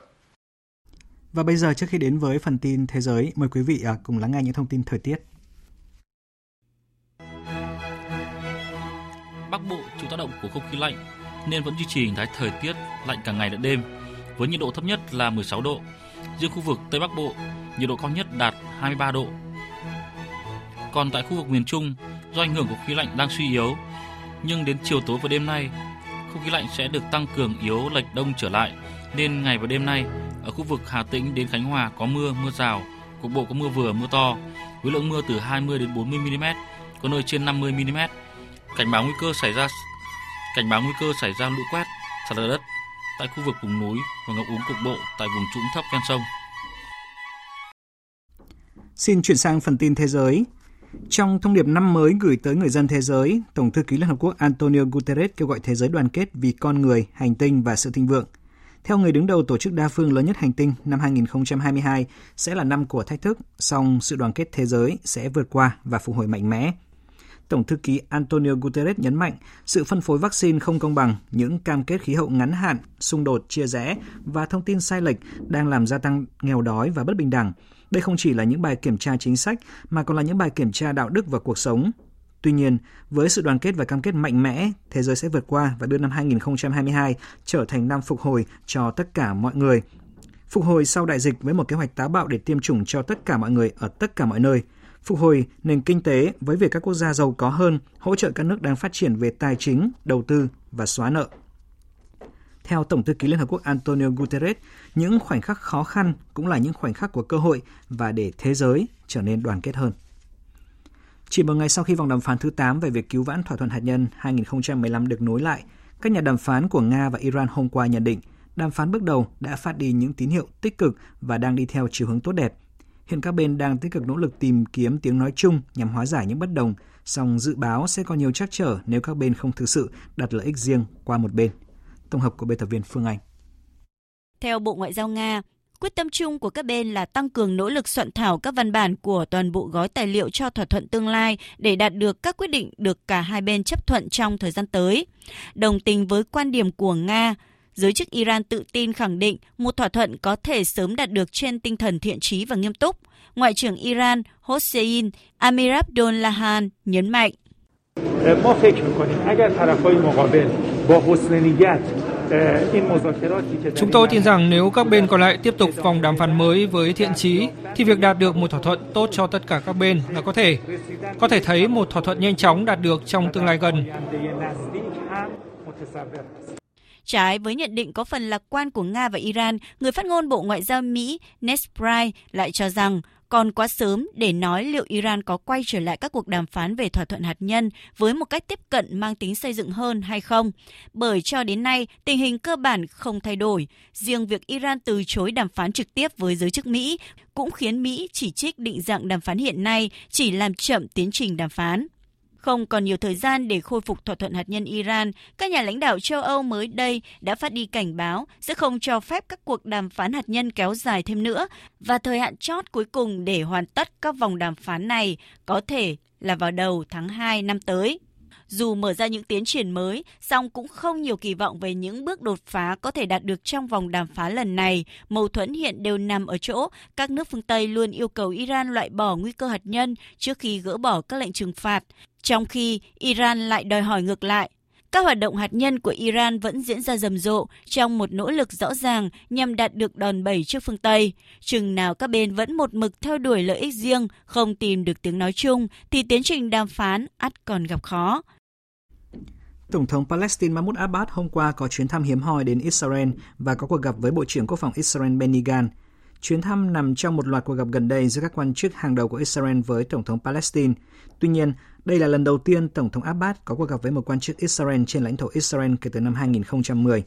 Và bây giờ trước khi đến với phần tin thế giới, mời quý vị à, cùng lắng nghe những thông tin thời tiết. Bắc Bộ chịu tác động của không khí lạnh nên vẫn duy trì hình thái thời tiết lạnh cả ngày lẫn đêm với nhiệt độ thấp nhất là 16 độ. Riêng khu vực Tây Bắc Bộ, nhiệt độ cao nhất đạt 23 độ. Còn tại khu vực miền Trung, do ảnh hưởng của khí lạnh đang suy yếu, nhưng đến chiều tối và đêm nay, không khí lạnh sẽ được tăng cường yếu lệch đông trở lại, nên ngày và đêm nay ở khu vực Hà Tĩnh đến Khánh Hòa có mưa, mưa rào, cục bộ có mưa vừa, mưa to, với lượng mưa từ 20 đến 40 mm, có nơi trên 50 mm. Cảnh báo nguy cơ xảy ra cảnh báo nguy cơ xảy ra lũ quét, sạt lở đất tại khu vực vùng núi và ngập úng cục bộ tại vùng trũng thấp ven sông. Xin chuyển sang phần tin thế giới. Trong thông điệp năm mới gửi tới người dân thế giới, Tổng thư ký Liên Hợp Quốc Antonio Guterres kêu gọi thế giới đoàn kết vì con người, hành tinh và sự thịnh vượng. Theo người đứng đầu tổ chức đa phương lớn nhất hành tinh, năm 2022 sẽ là năm của thách thức, song sự đoàn kết thế giới sẽ vượt qua và phục hồi mạnh mẽ. Tổng thư ký Antonio Guterres nhấn mạnh sự phân phối vaccine không công bằng, những cam kết khí hậu ngắn hạn, xung đột chia rẽ và thông tin sai lệch đang làm gia tăng nghèo đói và bất bình đẳng. Đây không chỉ là những bài kiểm tra chính sách mà còn là những bài kiểm tra đạo đức và cuộc sống. Tuy nhiên, với sự đoàn kết và cam kết mạnh mẽ, thế giới sẽ vượt qua và đưa năm 2022 trở thành năm phục hồi cho tất cả mọi người. Phục hồi sau đại dịch với một kế hoạch táo bạo để tiêm chủng cho tất cả mọi người ở tất cả mọi nơi – phục hồi nền kinh tế với việc các quốc gia giàu có hơn hỗ trợ các nước đang phát triển về tài chính, đầu tư và xóa nợ. Theo Tổng thư ký Liên Hợp Quốc Antonio Guterres, những khoảnh khắc khó khăn cũng là những khoảnh khắc của cơ hội và để thế giới trở nên đoàn kết hơn. Chỉ một ngày sau khi vòng đàm phán thứ 8 về việc cứu vãn thỏa thuận hạt nhân 2015 được nối lại, các nhà đàm phán của Nga và Iran hôm qua nhận định đàm phán bước đầu đã phát đi những tín hiệu tích cực và đang đi theo chiều hướng tốt đẹp – Hiện các bên đang tích cực nỗ lực tìm kiếm tiếng nói chung nhằm hóa giải những bất đồng, song dự báo sẽ có nhiều trắc trở nếu các bên không thực sự đặt lợi ích riêng qua một bên. Tổng hợp của biên tập viên Phương Anh. Theo Bộ Ngoại giao Nga, quyết tâm chung của các bên là tăng cường nỗ lực soạn thảo các văn bản của toàn bộ gói tài liệu cho thỏa thuận tương lai để đạt được các quyết định được cả hai bên chấp thuận trong thời gian tới. Đồng tình với quan điểm của Nga, giới chức Iran tự tin khẳng định một thỏa thuận có thể sớm đạt được trên tinh thần thiện trí và nghiêm túc. Ngoại trưởng Iran Hossein Amirabdollahian nhấn mạnh. Chúng tôi tin rằng nếu các bên còn lại tiếp tục vòng đàm phán mới với thiện trí, thì việc đạt được một thỏa thuận tốt cho tất cả các bên là có thể. Có thể thấy một thỏa thuận nhanh chóng đạt được trong tương lai gần. Trái với nhận định có phần lạc quan của Nga và Iran, người phát ngôn Bộ Ngoại giao Mỹ Ned Price lại cho rằng còn quá sớm để nói liệu Iran có quay trở lại các cuộc đàm phán về thỏa thuận hạt nhân với một cách tiếp cận mang tính xây dựng hơn hay không. Bởi cho đến nay, tình hình cơ bản không thay đổi. Riêng việc Iran từ chối đàm phán trực tiếp với giới chức Mỹ cũng khiến Mỹ chỉ trích định dạng đàm phán hiện nay chỉ làm chậm tiến trình đàm phán. Không còn nhiều thời gian để khôi phục thỏa thuận hạt nhân Iran, các nhà lãnh đạo châu Âu mới đây đã phát đi cảnh báo sẽ không cho phép các cuộc đàm phán hạt nhân kéo dài thêm nữa và thời hạn chót cuối cùng để hoàn tất các vòng đàm phán này có thể là vào đầu tháng 2 năm tới. Dù mở ra những tiến triển mới, song cũng không nhiều kỳ vọng về những bước đột phá có thể đạt được trong vòng đàm phán lần này. Mâu thuẫn hiện đều nằm ở chỗ các nước phương Tây luôn yêu cầu Iran loại bỏ nguy cơ hạt nhân trước khi gỡ bỏ các lệnh trừng phạt, trong khi Iran lại đòi hỏi ngược lại. Các hoạt động hạt nhân của Iran vẫn diễn ra rầm rộ trong một nỗ lực rõ ràng nhằm đạt được đòn bẩy trước phương Tây. Chừng nào các bên vẫn một mực theo đuổi lợi ích riêng, không tìm được tiếng nói chung, thì tiến trình đàm phán ắt còn gặp khó. Tổng thống Palestine Mahmoud Abbas hôm qua có chuyến thăm hiếm hoi đến Israel và có cuộc gặp với Bộ trưởng Quốc phòng Israel Benny Gantz. Chuyến thăm nằm trong một loạt cuộc gặp gần đây giữa các quan chức hàng đầu của Israel với Tổng thống Palestine. Tuy nhiên, đây là lần đầu tiên Tổng thống Abbas có cuộc gặp với một quan chức Israel trên lãnh thổ Israel kể từ năm 2010.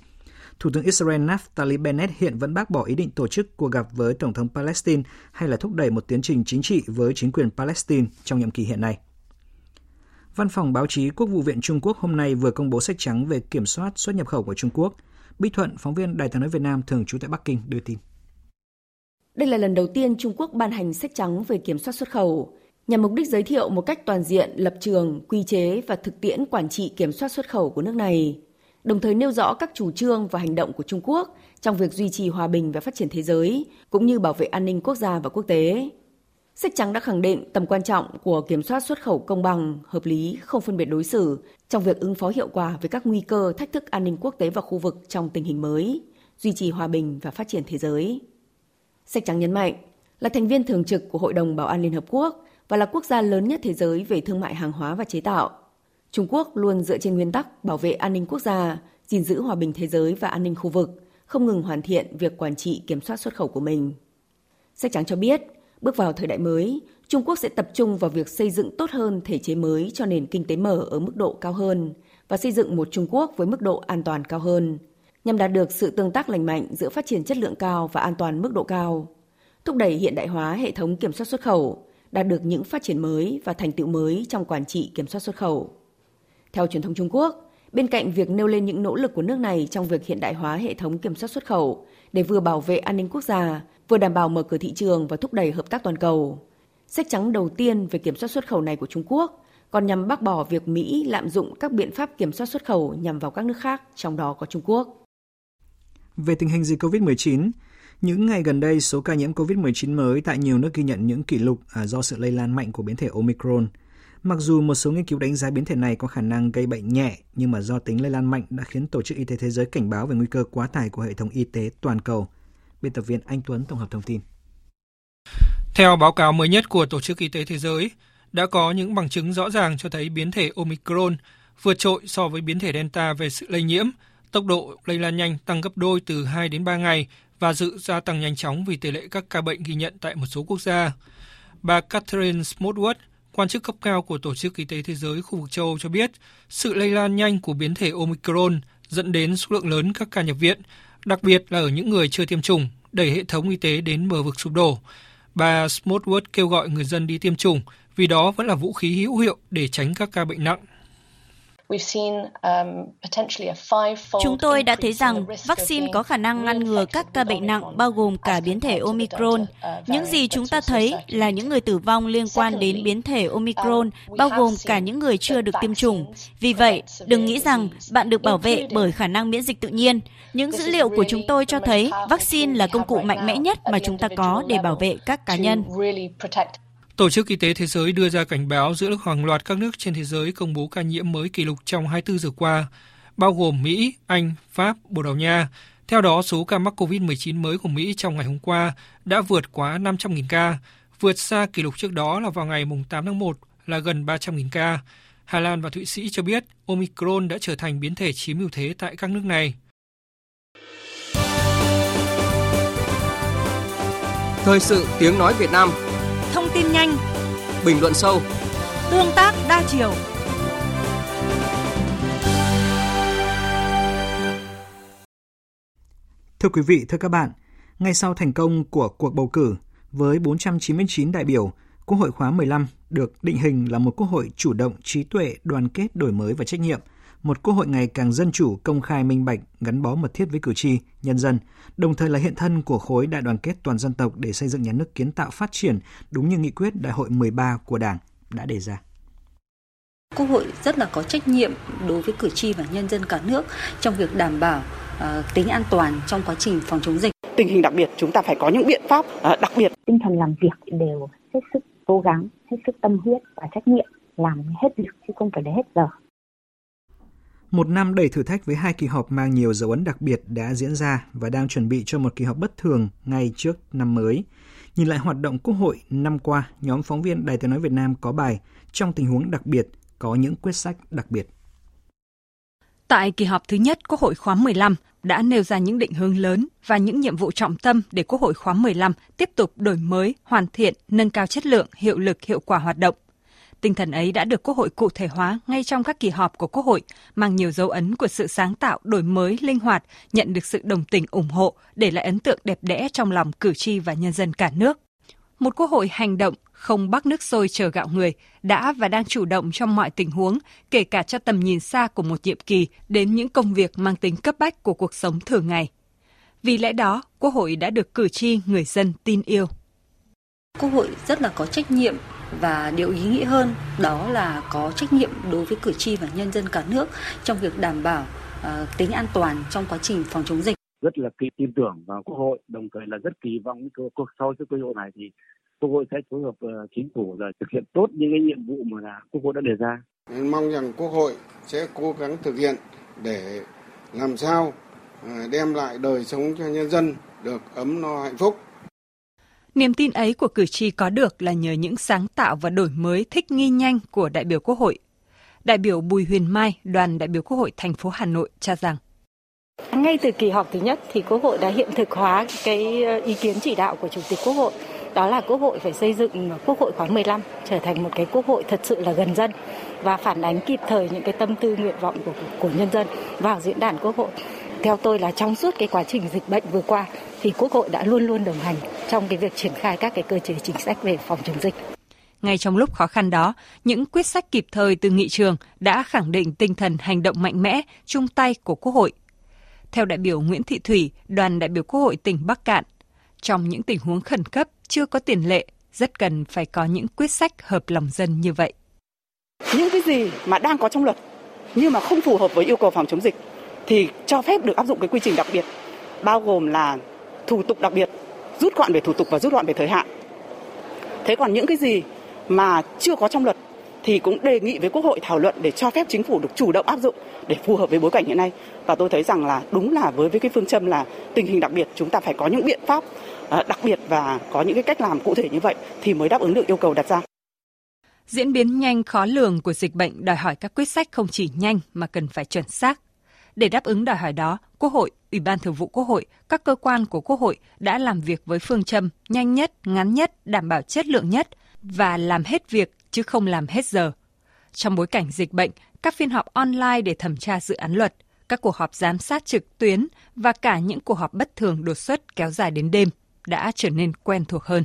Thủ tướng Israel Naftali Bennett hiện vẫn bác bỏ ý định tổ chức cuộc gặp với Tổng thống Palestine hay là thúc đẩy một tiến trình chính trị với chính quyền Palestine trong nhiệm kỳ hiện nay. Văn phòng báo chí Quốc vụ viện Trung Quốc hôm nay vừa công bố sách trắng về kiểm soát xuất nhập khẩu của Trung Quốc. Bích Thuận, phóng viên Đài tiếng nói Việt Nam thường trú tại Bắc Kinh đưa tin. Đây là lần đầu tiên Trung Quốc ban hành sách trắng về kiểm soát xuất khẩu, nhằm mục đích giới thiệu một cách toàn diện lập trường, quy chế và thực tiễn quản trị kiểm soát xuất khẩu của nước này, đồng thời nêu rõ các chủ trương và hành động của Trung Quốc trong việc duy trì hòa bình và phát triển thế giới, cũng như bảo vệ an ninh quốc gia và quốc tế. Sách trắng đã khẳng định tầm quan trọng của kiểm soát xuất khẩu công bằng, hợp lý, không phân biệt đối xử trong việc ứng phó hiệu quả với các nguy cơ, thách thức an ninh quốc tế và khu vực trong tình hình mới, duy trì hòa bình và phát triển thế giới. Sách trắng nhấn mạnh là thành viên thường trực của Hội đồng Bảo an Liên Hợp Quốc và là quốc gia lớn nhất thế giới về thương mại hàng hóa và chế tạo. Trung Quốc luôn dựa trên nguyên tắc bảo vệ an ninh quốc gia, gìn giữ hòa bình thế giới và an ninh khu vực, không ngừng hoàn thiện việc quản trị kiểm soát xuất khẩu của mình. Sách trắng cho biết, bước vào thời đại mới, Trung Quốc sẽ tập trung vào việc xây dựng tốt hơn thể chế mới cho nền kinh tế mở ở mức độ cao hơn và xây dựng một Trung Quốc với mức độ an toàn cao hơn – nhằm đạt được sự tương tác lành mạnh giữa phát triển chất lượng cao và an toàn mức độ cao, thúc đẩy hiện đại hóa hệ thống kiểm soát xuất khẩu, đạt được những phát triển mới và thành tựu mới trong quản trị kiểm soát xuất khẩu. Theo truyền thông Trung Quốc, bên cạnh việc nêu lên những nỗ lực của nước này trong việc hiện đại hóa hệ thống kiểm soát xuất khẩu để vừa bảo vệ an ninh quốc gia, vừa đảm bảo mở cửa thị trường và thúc đẩy hợp tác toàn cầu. Sách trắng đầu tiên về kiểm soát xuất khẩu này của Trung Quốc còn nhằm bác bỏ việc Mỹ lạm dụng các biện pháp kiểm soát xuất khẩu nhằm vào các nước khác, trong đó có Trung Quốc. Về tình hình dịch COVID-19, những ngày gần đây, số ca nhiễm COVID-19 mới tại nhiều nước ghi nhận những kỷ lục à, do sự lây lan mạnh của biến thể Omicron. Mặc dù một số nghiên cứu đánh giá biến thể này có khả năng gây bệnh nhẹ, nhưng mà do tính lây lan mạnh đã khiến Tổ chức Y tế Thế giới cảnh báo về nguy cơ quá tải của hệ thống y tế toàn cầu. Biên tập viên Anh Tuấn tổng hợp thông tin. Theo báo cáo mới nhất của Tổ chức Y tế Thế giới, đã có những bằng chứng rõ ràng cho thấy biến thể Omicron vượt trội so với biến thể Delta về sự lây nhiễm, Tốc độ lây lan nhanh tăng gấp đôi từ 2 đến 3 ngày và dự gia tăng nhanh chóng vì tỷ lệ các ca bệnh ghi nhận tại một số quốc gia. Bà Catherine Smallwood, quan chức cấp cao của Tổ chức Y tế Thế giới khu vực châu Âu cho biết, sự lây lan nhanh của biến thể Omicron dẫn đến số lượng lớn các ca nhập viện, đặc biệt là ở những người chưa tiêm chủng, đẩy hệ thống y tế đến bờ vực sụp đổ. Bà Smallwood kêu gọi người dân đi tiêm chủng vì đó vẫn là vũ khí hữu hiệu để tránh các ca bệnh nặng Chúng tôi đã thấy rằng vaccine có khả năng ngăn ngừa các ca bệnh nặng bao gồm cả biến thể Omicron. Uh, những gì chúng ta thấy là những người tử vong liên quan đến biến thể Omicron um, bao gồm cả những người chưa được tiêm chủng. Vì vậy, đừng nghĩ rằng bạn được bảo vệ bởi khả năng miễn dịch tự nhiên. Những dữ liệu của chúng tôi cho thấy vaccine là công cụ mạnh mẽ nhất mà chúng ta có để bảo vệ các cá nhân. Tổ chức Y tế Thế giới đưa ra cảnh báo giữa lúc hàng loạt các nước trên thế giới công bố ca nhiễm mới kỷ lục trong 24 giờ qua, bao gồm Mỹ, Anh, Pháp, Bồ Đào Nha. Theo đó, số ca mắc COVID-19 mới của Mỹ trong ngày hôm qua đã vượt quá 500.000 ca, vượt xa kỷ lục trước đó là vào ngày 8 tháng 1 là gần 300.000 ca. Hà Lan và Thụy Sĩ cho biết Omicron đã trở thành biến thể chiếm ưu thế tại các nước này. Thời sự tiếng nói Việt Nam tin nhanh, bình luận sâu, tương tác đa chiều. Thưa quý vị, thưa các bạn, ngay sau thành công của cuộc bầu cử với 499 đại biểu, Quốc hội khóa 15 được định hình là một quốc hội chủ động, trí tuệ, đoàn kết, đổi mới và trách nhiệm – một quốc hội ngày càng dân chủ, công khai, minh bạch, gắn bó mật thiết với cử tri, nhân dân, đồng thời là hiện thân của khối đại đoàn kết toàn dân tộc để xây dựng nhà nước kiến tạo phát triển đúng như nghị quyết Đại hội 13 của Đảng đã đề ra. Quốc hội rất là có trách nhiệm đối với cử tri và nhân dân cả nước trong việc đảm bảo uh, tính an toàn trong quá trình phòng chống dịch. Tình hình đặc biệt chúng ta phải có những biện pháp uh, đặc biệt. Tinh thần làm việc đều hết sức cố gắng, hết sức tâm huyết và trách nhiệm làm hết việc chứ không phải để hết giờ. Một năm đầy thử thách với hai kỳ họp mang nhiều dấu ấn đặc biệt đã diễn ra và đang chuẩn bị cho một kỳ họp bất thường ngay trước năm mới. Nhìn lại hoạt động Quốc hội năm qua, nhóm phóng viên Đài tiếng nói Việt Nam có bài Trong tình huống đặc biệt, có những quyết sách đặc biệt. Tại kỳ họp thứ nhất Quốc hội khóa 15 đã nêu ra những định hướng lớn và những nhiệm vụ trọng tâm để Quốc hội khóa 15 tiếp tục đổi mới, hoàn thiện, nâng cao chất lượng, hiệu lực, hiệu quả hoạt động. Tinh thần ấy đã được Quốc hội cụ thể hóa ngay trong các kỳ họp của Quốc hội, mang nhiều dấu ấn của sự sáng tạo, đổi mới, linh hoạt, nhận được sự đồng tình ủng hộ, để lại ấn tượng đẹp đẽ trong lòng cử tri và nhân dân cả nước. Một Quốc hội hành động, không bắc nước sôi chờ gạo người, đã và đang chủ động trong mọi tình huống, kể cả cho tầm nhìn xa của một nhiệm kỳ đến những công việc mang tính cấp bách của cuộc sống thường ngày. Vì lẽ đó, Quốc hội đã được cử tri, người dân tin yêu. Quốc hội rất là có trách nhiệm và điều ý nghĩa hơn đó là có trách nhiệm đối với cử tri và nhân dân cả nước trong việc đảm bảo uh, tính an toàn trong quá trình phòng chống dịch. Rất là kỳ tin tưởng vào quốc hội đồng thời là rất kỳ vọng cuộc sau cái cơ hội này thì quốc hội sẽ phối hợp uh, chính phủ rồi thực hiện tốt những cái nhiệm vụ mà là quốc hội đã đề ra. Mong rằng quốc hội sẽ cố gắng thực hiện để làm sao đem lại đời sống cho nhân dân được ấm no hạnh phúc Niềm tin ấy của cử tri có được là nhờ những sáng tạo và đổi mới thích nghi nhanh của đại biểu Quốc hội. Đại biểu Bùi Huyền Mai, đoàn đại biểu Quốc hội thành phố Hà Nội cho rằng ngay từ kỳ họp thứ nhất thì Quốc hội đã hiện thực hóa cái ờ, ý kiến chỉ đạo của Chủ tịch Quốc hội đó là Quốc hội phải xây dựng Quốc hội khóa 15 trở thành một cái Quốc hội thật sự là gần dân và phản ánh kịp thời những cái tâm tư nguyện vọng của của nhân dân vào diễn đàn Quốc hội. Theo tôi là trong suốt cái quá trình dịch bệnh vừa qua thì Quốc hội đã luôn luôn đồng hành trong cái việc triển khai các cái cơ chế chính sách về phòng chống dịch. Ngay trong lúc khó khăn đó, những quyết sách kịp thời từ nghị trường đã khẳng định tinh thần hành động mạnh mẽ, chung tay của Quốc hội. Theo đại biểu Nguyễn Thị Thủy, đoàn đại biểu Quốc hội tỉnh Bắc Cạn, trong những tình huống khẩn cấp chưa có tiền lệ, rất cần phải có những quyết sách hợp lòng dân như vậy. Những cái gì mà đang có trong luật nhưng mà không phù hợp với yêu cầu phòng chống dịch thì cho phép được áp dụng cái quy trình đặc biệt bao gồm là thủ tục đặc biệt, rút gọn về thủ tục và rút gọn về thời hạn. Thế còn những cái gì mà chưa có trong luật thì cũng đề nghị với Quốc hội thảo luận để cho phép chính phủ được chủ động áp dụng để phù hợp với bối cảnh hiện nay. Và tôi thấy rằng là đúng là với với cái phương châm là tình hình đặc biệt chúng ta phải có những biện pháp ờ, đặc biệt và có những cái cách làm cụ thể như vậy thì mới đáp ứng được yêu cầu đặt ra. Diễn biến nhanh khó lường của dịch bệnh đòi hỏi các quyết sách không chỉ nhanh mà cần phải chuẩn xác. Để đáp ứng đòi hỏi đó, Quốc hội, Ủy ban Thường vụ Quốc hội, các cơ quan của Quốc hội đã làm việc với phương châm nhanh nhất, ngắn nhất, đảm bảo chất lượng nhất và làm hết việc chứ không làm hết giờ. Trong bối cảnh dịch bệnh, các phiên họp online để thẩm tra dự án luật, các cuộc họp giám sát trực tuyến và cả những cuộc họp bất thường đột xuất kéo dài đến đêm đã trở nên quen thuộc hơn.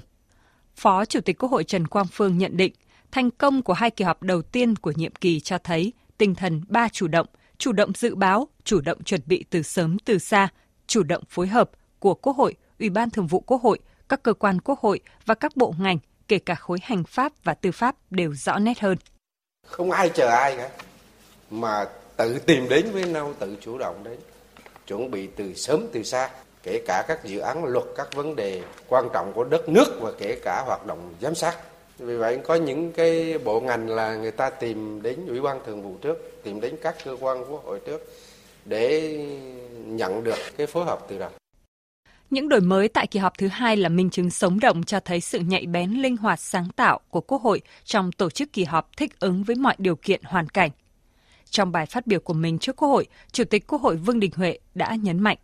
Phó Chủ tịch Quốc hội Trần Quang Phương nhận định, thành công của hai kỳ họp đầu tiên của nhiệm kỳ cho thấy tinh thần ba chủ động, chủ động dự báo, chủ động chuẩn bị từ sớm từ xa, chủ động phối hợp của Quốc hội, Ủy ban Thường vụ Quốc hội, các cơ quan Quốc hội và các bộ ngành kể cả khối hành pháp và tư pháp đều rõ nét hơn. Không ai chờ ai cả, mà tự tìm đến với nhau, tự chủ động đến, chuẩn bị từ sớm từ xa, kể cả các dự án luật, các vấn đề quan trọng của đất nước và kể cả hoạt động giám sát. Vì vậy có những cái bộ ngành là người ta tìm đến Ủy ban Thường vụ trước, tìm đến các cơ quan quốc hội trước để nhận được cái phối hợp từ đó. Những đổi mới tại kỳ họp thứ hai là minh chứng sống động cho thấy sự nhạy bén, linh hoạt, sáng tạo của Quốc hội trong tổ chức kỳ họp thích ứng với mọi điều kiện hoàn cảnh. Trong bài phát biểu của mình trước Quốc hội, Chủ tịch Quốc hội Vương Đình Huệ đã nhấn mạnh.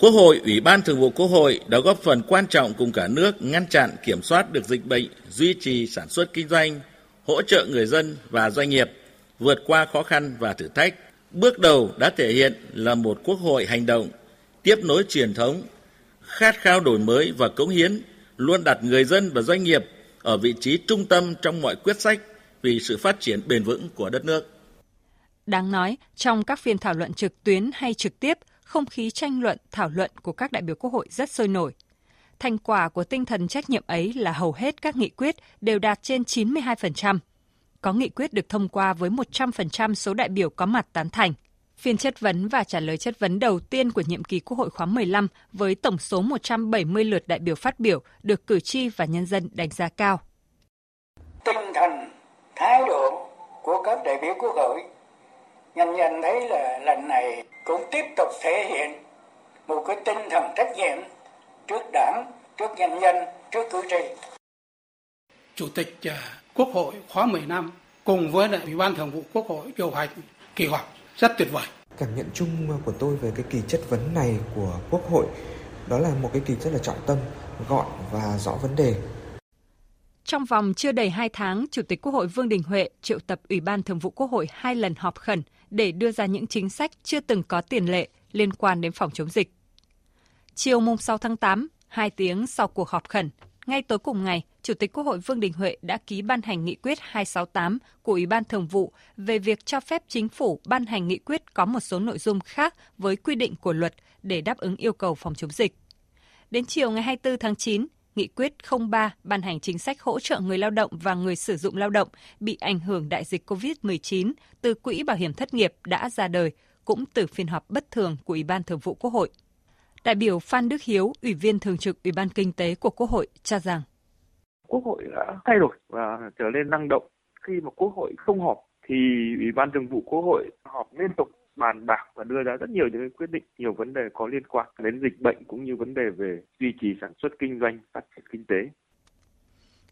Quốc hội, Ủy ban Thường vụ Quốc hội đã góp phần quan trọng cùng cả nước ngăn chặn kiểm soát được dịch bệnh, duy trì sản xuất kinh doanh, hỗ trợ người dân và doanh nghiệp vượt qua khó khăn và thử thách. Bước đầu đã thể hiện là một quốc hội hành động, tiếp nối truyền thống khát khao đổi mới và cống hiến, luôn đặt người dân và doanh nghiệp ở vị trí trung tâm trong mọi quyết sách vì sự phát triển bền vững của đất nước. Đáng nói, trong các phiên thảo luận trực tuyến hay trực tiếp, không khí tranh luận, thảo luận của các đại biểu Quốc hội rất sôi nổi. Thành quả của tinh thần trách nhiệm ấy là hầu hết các nghị quyết đều đạt trên 92%. Có nghị quyết được thông qua với 100% số đại biểu có mặt tán thành – Phiên chất vấn và trả lời chất vấn đầu tiên của nhiệm kỳ Quốc hội khóa 15 với tổng số 170 lượt đại biểu phát biểu được cử tri và nhân dân đánh giá cao. Tinh thần, thái độ của các đại biểu Quốc hội Nhân dân thấy là lần này cũng tiếp tục thể hiện một cái tinh thần trách nhiệm trước đảng, trước nhân dân, trước cử tri. Chủ tịch à, Quốc hội khóa 10 năm cùng với lại Ủy ban Thường vụ Quốc hội điều hành kỳ họp rất tuyệt vời. Cảm nhận chung của tôi về cái kỳ chất vấn này của Quốc hội đó là một cái kỳ rất là trọng tâm, gọn và rõ vấn đề. Trong vòng chưa đầy 2 tháng, Chủ tịch Quốc hội Vương Đình Huệ triệu tập Ủy ban Thường vụ Quốc hội hai lần họp khẩn để đưa ra những chính sách chưa từng có tiền lệ liên quan đến phòng chống dịch. Chiều mùng 6 tháng 8, hai tiếng sau cuộc họp khẩn, ngay tối cùng ngày, Chủ tịch Quốc hội Vương Đình Huệ đã ký ban hành nghị quyết 268 của Ủy ban Thường vụ về việc cho phép chính phủ ban hành nghị quyết có một số nội dung khác với quy định của luật để đáp ứng yêu cầu phòng chống dịch. Đến chiều ngày 24 tháng 9, Nghị quyết 03 ban hành chính sách hỗ trợ người lao động và người sử dụng lao động bị ảnh hưởng đại dịch COVID-19 từ Quỹ Bảo hiểm Thất nghiệp đã ra đời, cũng từ phiên họp bất thường của Ủy ban Thường vụ Quốc hội. Đại biểu Phan Đức Hiếu, Ủy viên Thường trực Ủy ban Kinh tế của Quốc hội cho rằng Quốc hội đã thay đổi và trở nên năng động. Khi mà Quốc hội không họp thì Ủy ban Thường vụ Quốc hội họp liên tục bàn bạc và đưa ra rất nhiều những quyết định, nhiều vấn đề có liên quan đến dịch bệnh cũng như vấn đề về duy trì sản xuất kinh doanh, phát triển kinh tế.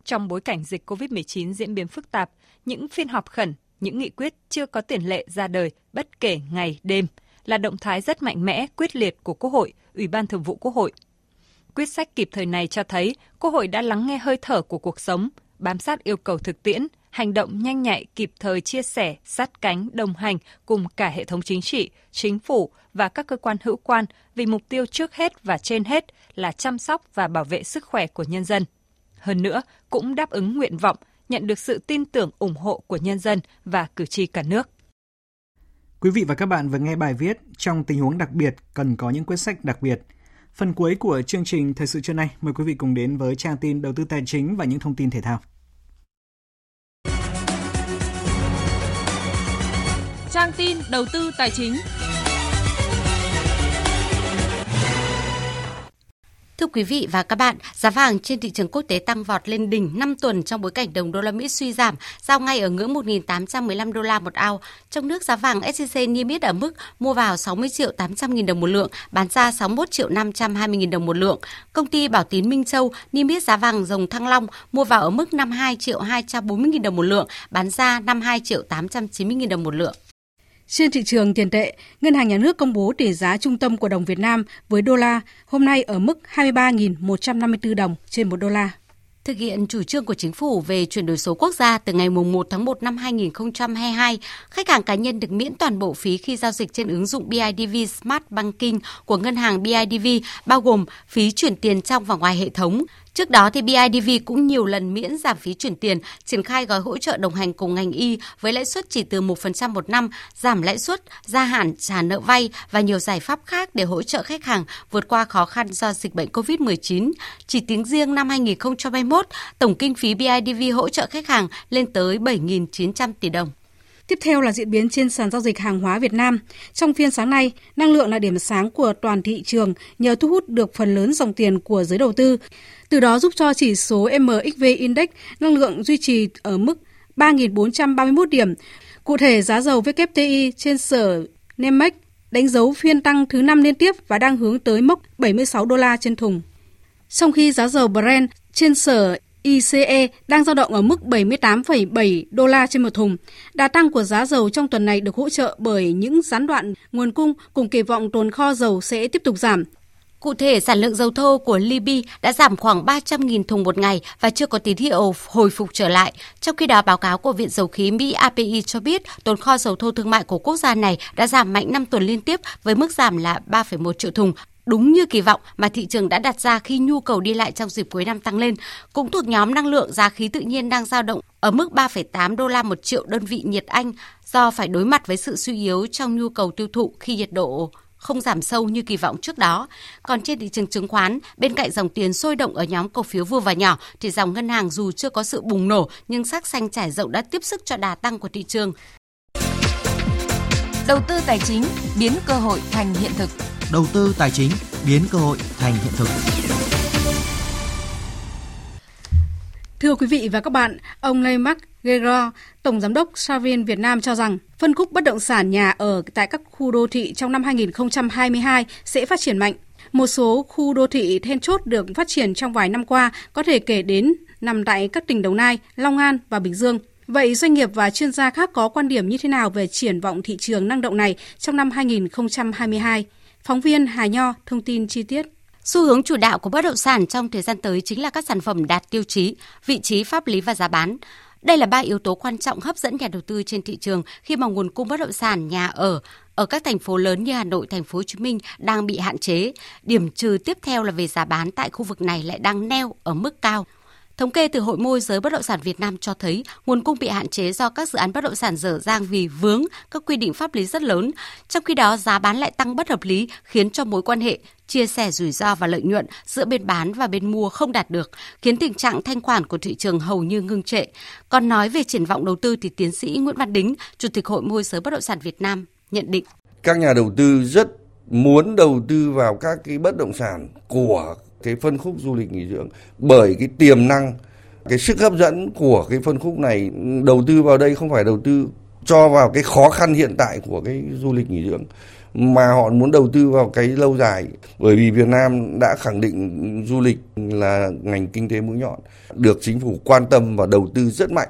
Trong bối cảnh dịch COVID-19 diễn biến phức tạp, những phiên họp khẩn, những nghị quyết chưa có tiền lệ ra đời bất kể ngày đêm là động thái rất mạnh mẽ, quyết liệt của Quốc hội, Ủy ban Thường vụ Quốc hội. Quyết sách kịp thời này cho thấy Quốc hội đã lắng nghe hơi thở của cuộc sống, bám sát yêu cầu thực tiễn, hành động nhanh nhạy, kịp thời chia sẻ, sát cánh, đồng hành cùng cả hệ thống chính trị, chính phủ và các cơ quan hữu quan vì mục tiêu trước hết và trên hết là chăm sóc và bảo vệ sức khỏe của nhân dân. Hơn nữa, cũng đáp ứng nguyện vọng, nhận được sự tin tưởng ủng hộ của nhân dân và cử tri cả nước. Quý vị và các bạn vừa nghe bài viết Trong tình huống đặc biệt cần có những quyết sách đặc biệt. Phần cuối của chương trình Thời sự trưa nay, mời quý vị cùng đến với trang tin đầu tư tài chính và những thông tin thể thao. Trang tin đầu tư tài chính. Thưa quý vị và các bạn, giá vàng trên thị trường quốc tế tăng vọt lên đỉnh 5 tuần trong bối cảnh đồng đô la Mỹ suy giảm, giao ngay ở ngưỡng 1.815 đô la một ao. Trong nước giá vàng SJC niêm yết ở mức mua vào 60 triệu 800 nghìn đồng một lượng, bán ra 61 triệu 520 nghìn đồng một lượng. Công ty Bảo Tín Minh Châu niêm yết giá vàng dòng Thăng Long mua vào ở mức 52 triệu 240 nghìn đồng một lượng, bán ra 52 triệu 890 nghìn đồng một lượng. Trên thị trường tiền tệ, Ngân hàng Nhà nước công bố tỷ giá trung tâm của đồng Việt Nam với đô la hôm nay ở mức 23.154 đồng trên một đô la. Thực hiện chủ trương của chính phủ về chuyển đổi số quốc gia từ ngày 1 tháng 1 năm 2022, khách hàng cá nhân được miễn toàn bộ phí khi giao dịch trên ứng dụng BIDV Smart Banking của ngân hàng BIDV, bao gồm phí chuyển tiền trong và ngoài hệ thống, Trước đó thì BIDV cũng nhiều lần miễn giảm phí chuyển tiền, triển khai gói hỗ trợ đồng hành cùng ngành y với lãi suất chỉ từ 1% một năm, giảm lãi suất, gia hạn trả nợ vay và nhiều giải pháp khác để hỗ trợ khách hàng vượt qua khó khăn do dịch bệnh COVID-19. Chỉ tính riêng năm 2021, tổng kinh phí BIDV hỗ trợ khách hàng lên tới 7.900 tỷ đồng. Tiếp theo là diễn biến trên sàn giao dịch hàng hóa Việt Nam. Trong phiên sáng nay, năng lượng là điểm sáng của toàn thị trường nhờ thu hút được phần lớn dòng tiền của giới đầu tư. Từ đó giúp cho chỉ số MXV Index năng lượng duy trì ở mức 3.431 điểm. Cụ thể, giá dầu WTI trên sở NEMEX đánh dấu phiên tăng thứ năm liên tiếp và đang hướng tới mốc 76 đô la trên thùng. Trong khi giá dầu Brent trên sở ICE đang dao động ở mức 78,7 đô la trên một thùng. Đà tăng của giá dầu trong tuần này được hỗ trợ bởi những gián đoạn nguồn cung cùng kỳ vọng tồn kho dầu sẽ tiếp tục giảm. Cụ thể, sản lượng dầu thô của Libya đã giảm khoảng 300.000 thùng một ngày và chưa có tín hiệu hồi phục trở lại. Trong khi đó, báo cáo của Viện Dầu khí Mỹ API cho biết tồn kho dầu thô thương mại của quốc gia này đã giảm mạnh 5 tuần liên tiếp với mức giảm là 3,1 triệu thùng, đúng như kỳ vọng mà thị trường đã đặt ra khi nhu cầu đi lại trong dịp cuối năm tăng lên. Cũng thuộc nhóm năng lượng, giá khí tự nhiên đang dao động ở mức 3,8 đô la một triệu đơn vị nhiệt Anh do phải đối mặt với sự suy yếu trong nhu cầu tiêu thụ khi nhiệt độ không giảm sâu như kỳ vọng trước đó. Còn trên thị trường chứng khoán, bên cạnh dòng tiền sôi động ở nhóm cổ phiếu vừa và nhỏ, thì dòng ngân hàng dù chưa có sự bùng nổ nhưng sắc xanh trải rộng đã tiếp sức cho đà tăng của thị trường. Đầu tư tài chính biến cơ hội thành hiện thực. Đầu tư tài chính biến cơ hội thành hiện thực. Thưa quý vị và các bạn, ông Lê Mark Gregor, Tổng Giám đốc Savin Việt Nam cho rằng phân khúc bất động sản nhà ở tại các khu đô thị trong năm 2022 sẽ phát triển mạnh. Một số khu đô thị then chốt được phát triển trong vài năm qua có thể kể đến nằm tại các tỉnh Đồng Nai, Long An và Bình Dương. Vậy doanh nghiệp và chuyên gia khác có quan điểm như thế nào về triển vọng thị trường năng động này trong năm 2022? Phóng viên Hà Nho thông tin chi tiết. Xu hướng chủ đạo của bất động sản trong thời gian tới chính là các sản phẩm đạt tiêu chí, vị trí pháp lý và giá bán. Đây là ba yếu tố quan trọng hấp dẫn nhà đầu tư trên thị trường khi mà nguồn cung bất động sản nhà ở ở các thành phố lớn như Hà Nội, Thành phố Hồ Chí Minh đang bị hạn chế. Điểm trừ tiếp theo là về giá bán tại khu vực này lại đang neo ở mức cao. Thống kê từ Hội môi giới bất động sản Việt Nam cho thấy nguồn cung bị hạn chế do các dự án bất động sản dở dang vì vướng các quy định pháp lý rất lớn. Trong khi đó, giá bán lại tăng bất hợp lý khiến cho mối quan hệ chia sẻ rủi ro và lợi nhuận giữa bên bán và bên mua không đạt được, khiến tình trạng thanh khoản của thị trường hầu như ngưng trệ. Còn nói về triển vọng đầu tư thì tiến sĩ Nguyễn Văn Đính, Chủ tịch Hội môi giới bất động sản Việt Nam nhận định. Các nhà đầu tư rất muốn đầu tư vào các cái bất động sản của cái phân khúc du lịch nghỉ dưỡng. Bởi cái tiềm năng, cái sức hấp dẫn của cái phân khúc này đầu tư vào đây không phải đầu tư cho vào cái khó khăn hiện tại của cái du lịch nghỉ dưỡng, mà họ muốn đầu tư vào cái lâu dài. Bởi vì Việt Nam đã khẳng định du lịch là ngành kinh tế mũi nhọn, được chính phủ quan tâm và đầu tư rất mạnh.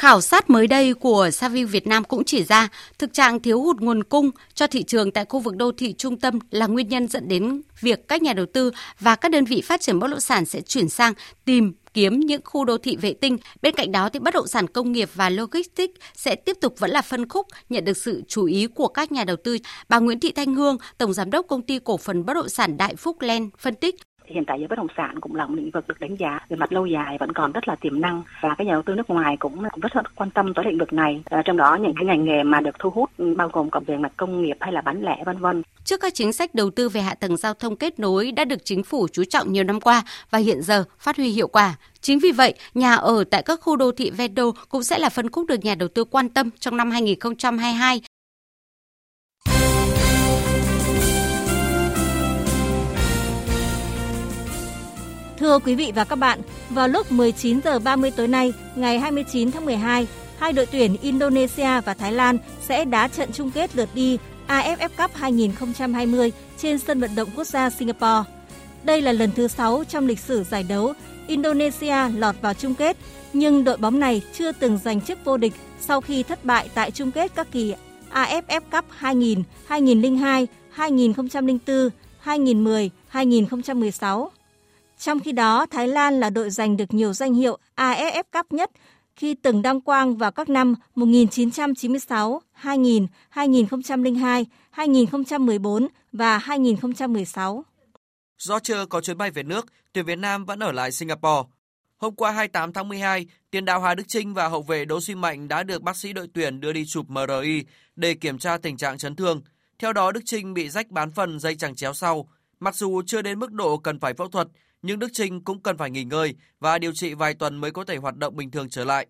Khảo sát mới đây của Saville Việt Nam cũng chỉ ra thực trạng thiếu hụt nguồn cung cho thị trường tại khu vực đô thị trung tâm là nguyên nhân dẫn đến việc các nhà đầu tư và các đơn vị phát triển bất động sản sẽ chuyển sang tìm kiếm những khu đô thị vệ tinh. Bên cạnh đó thì bất động sản công nghiệp và logistics sẽ tiếp tục vẫn là phân khúc nhận được sự chú ý của các nhà đầu tư. Bà Nguyễn Thị Thanh Hương, tổng giám đốc công ty cổ phần bất động sản Đại Phúc Len phân tích hiện tại giới bất động sản cũng là một lĩnh vực được đánh giá về mặt lâu dài vẫn còn rất là tiềm năng. Và các nhà đầu tư nước ngoài cũng cũng rất quan tâm tới lĩnh vực này. À, trong đó những cái ngành nghề mà được thu hút bao gồm cả về mặt công nghiệp hay là bán lẻ vân vân. Trước các chính sách đầu tư về hạ tầng giao thông kết nối đã được chính phủ chú trọng nhiều năm qua và hiện giờ phát huy hiệu quả. Chính vì vậy, nhà ở tại các khu đô thị ven đô cũng sẽ là phân khúc được nhà đầu tư quan tâm trong năm 2022 Thưa quý vị và các bạn, vào lúc 19 giờ 30 tối nay, ngày 29 tháng 12, hai đội tuyển Indonesia và Thái Lan sẽ đá trận chung kết lượt đi AFF Cup 2020 trên sân vận động quốc gia Singapore. Đây là lần thứ 6 trong lịch sử giải đấu Indonesia lọt vào chung kết, nhưng đội bóng này chưa từng giành chức vô địch sau khi thất bại tại chung kết các kỳ AFF Cup 2000, 2002, 2004, 2010, 2016. Trong khi đó, Thái Lan là đội giành được nhiều danh hiệu AFF Cup nhất khi từng đăng quang vào các năm 1996, 2000, 2002, 2014 và 2016. Do chưa có chuyến bay về nước, tuyển Việt Nam vẫn ở lại Singapore. Hôm qua 28 tháng 12, tiền đạo Hà Đức Trinh và hậu vệ Đỗ Duy Mạnh đã được bác sĩ đội tuyển đưa đi chụp MRI để kiểm tra tình trạng chấn thương. Theo đó, Đức Trinh bị rách bán phần dây chằng chéo sau. Mặc dù chưa đến mức độ cần phải phẫu thuật, nhưng Đức Trinh cũng cần phải nghỉ ngơi và điều trị vài tuần mới có thể hoạt động bình thường trở lại.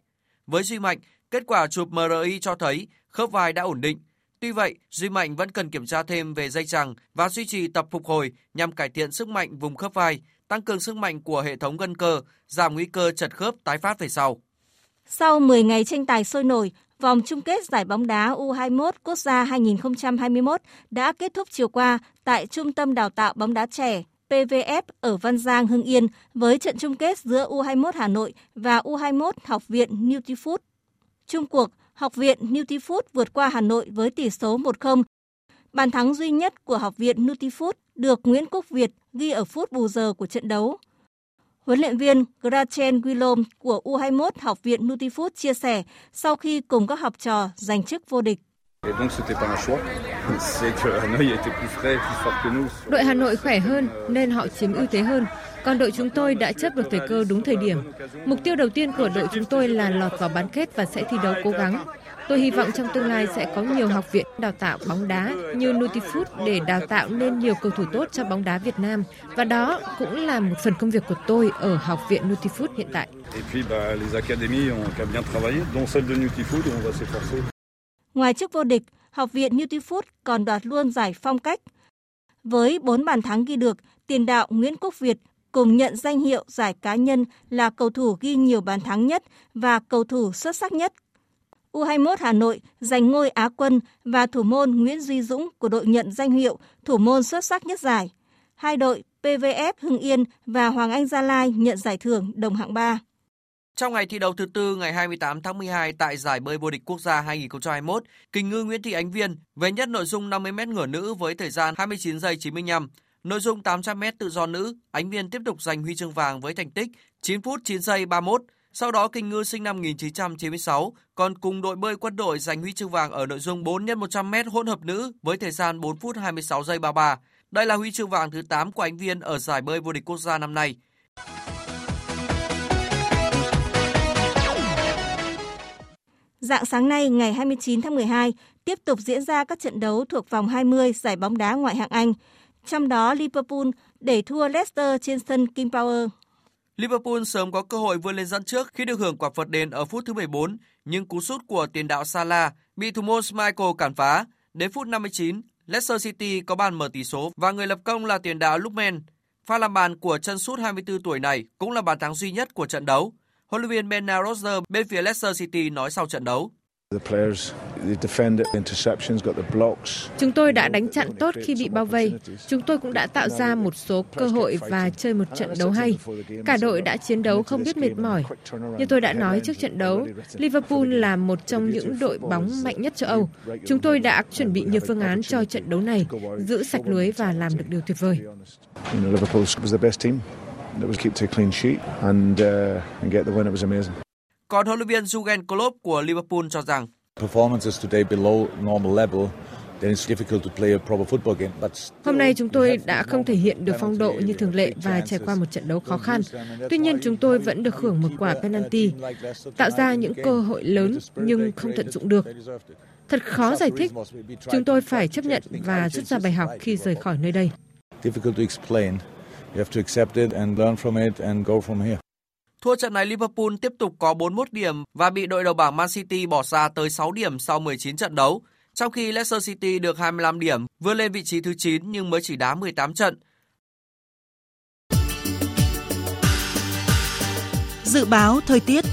Với Duy Mạnh, kết quả chụp MRI cho thấy khớp vai đã ổn định. Tuy vậy, Duy Mạnh vẫn cần kiểm tra thêm về dây chằng và duy trì tập phục hồi nhằm cải thiện sức mạnh vùng khớp vai, tăng cường sức mạnh của hệ thống gân cơ, giảm nguy cơ chật khớp tái phát về sau. Sau 10 ngày tranh tài sôi nổi, vòng chung kết giải bóng đá U21 quốc gia 2021 đã kết thúc chiều qua tại Trung tâm Đào tạo bóng đá trẻ PVF ở Văn Giang, Hưng Yên với trận chung kết giữa U21 Hà Nội và U21 Học viện Nutifood. Trung cuộc, Học viện Nutifood vượt qua Hà Nội với tỷ số 1-0. Bàn thắng duy nhất của Học viện Nutifood được Nguyễn Quốc Việt ghi ở phút bù giờ của trận đấu. Huấn luyện viên Grachen Guillaume của U21 Học viện Nutifood chia sẻ sau khi cùng các học trò giành chức vô địch. [laughs] Đội Hà Nội khỏe hơn nên họ chiếm ưu thế hơn, còn đội chúng tôi đã chấp được thời cơ đúng thời điểm. Mục tiêu đầu tiên của đội chúng tôi là lọt vào bán kết và sẽ thi đấu cố gắng. Tôi hy vọng trong tương lai sẽ có nhiều học viện đào tạo bóng đá như Nutifood để đào tạo nên nhiều cầu thủ tốt cho bóng đá Việt Nam và đó cũng là một phần công việc của tôi ở học viện Nutifood hiện tại. Ngoài chức vô địch, Học viện Nutifood còn đoạt luôn giải phong cách. Với 4 bàn thắng ghi được, tiền đạo Nguyễn Quốc Việt cùng nhận danh hiệu giải cá nhân là cầu thủ ghi nhiều bàn thắng nhất và cầu thủ xuất sắc nhất. U21 Hà Nội giành ngôi Á quân và thủ môn Nguyễn Duy Dũng của đội nhận danh hiệu thủ môn xuất sắc nhất giải. Hai đội PVF Hưng Yên và Hoàng Anh Gia Lai nhận giải thưởng đồng hạng 3. Trong ngày thi đấu thứ tư ngày 28 tháng 12 tại giải bơi vô địch quốc gia 2021, kình ngư Nguyễn Thị Ánh Viên về nhất nội dung 50m ngửa nữ với thời gian 29 giây 95. Nội dung 800m tự do nữ, Ánh Viên tiếp tục giành huy chương vàng với thành tích 9 phút 9 giây 31. Sau đó kình ngư sinh năm 1996 còn cùng đội bơi quân đội giành huy chương vàng ở nội dung 4 x 100m hỗn hợp nữ với thời gian 4 phút 26 giây 33. Đây là huy chương vàng thứ 8 của Ánh Viên ở giải bơi vô địch quốc gia năm nay. Dạng sáng nay ngày 29 tháng 12 tiếp tục diễn ra các trận đấu thuộc vòng 20 giải bóng đá ngoại hạng Anh. Trong đó Liverpool để thua Leicester trên sân King Power. Liverpool sớm có cơ hội vươn lên dẫn trước khi được hưởng quả phạt đền ở phút thứ 14, nhưng cú sút của tiền đạo Salah bị thủ môn Michael cản phá. Đến phút 59, Leicester City có bàn mở tỷ số và người lập công là tiền đạo Lukman. Pha làm bàn của chân sút 24 tuổi này cũng là bàn thắng duy nhất của trận đấu. Huấn luyện viên Bernard Rodgers bên phía Leicester City nói sau trận đấu. Chúng tôi đã đánh chặn tốt khi bị bao vây. Chúng tôi cũng đã tạo ra một số cơ hội và chơi một trận đấu hay. Cả đội đã chiến đấu không biết mệt mỏi. Như tôi đã nói trước trận đấu, Liverpool là một trong những đội bóng mạnh nhất châu Âu. Chúng tôi đã chuẩn bị nhiều phương án cho trận đấu này, giữ sạch lưới và làm được điều tuyệt vời. Liverpool was keep a clean sheet and uh, and get the win. It was amazing. Còn huấn luyện viên Jurgen Klopp của Liverpool cho rằng performances today below normal level Hôm nay chúng tôi đã không thể hiện được phong độ như thường lệ và trải qua một trận đấu khó khăn. Tuy nhiên chúng tôi vẫn được hưởng một quả penalty, tạo ra những cơ hội lớn nhưng không tận dụng được. Thật khó giải thích. Chúng tôi phải chấp nhận và rút ra bài học khi rời khỏi nơi đây. You have to accept it and learn from it and go from here. Thua trận này Liverpool tiếp tục có 41 điểm và bị đội đầu bảng Man City bỏ xa tới 6 điểm sau 19 trận đấu, trong khi Leicester City được 25 điểm, vươn lên vị trí thứ 9 nhưng mới chỉ đá 18 trận. Dự báo thời tiết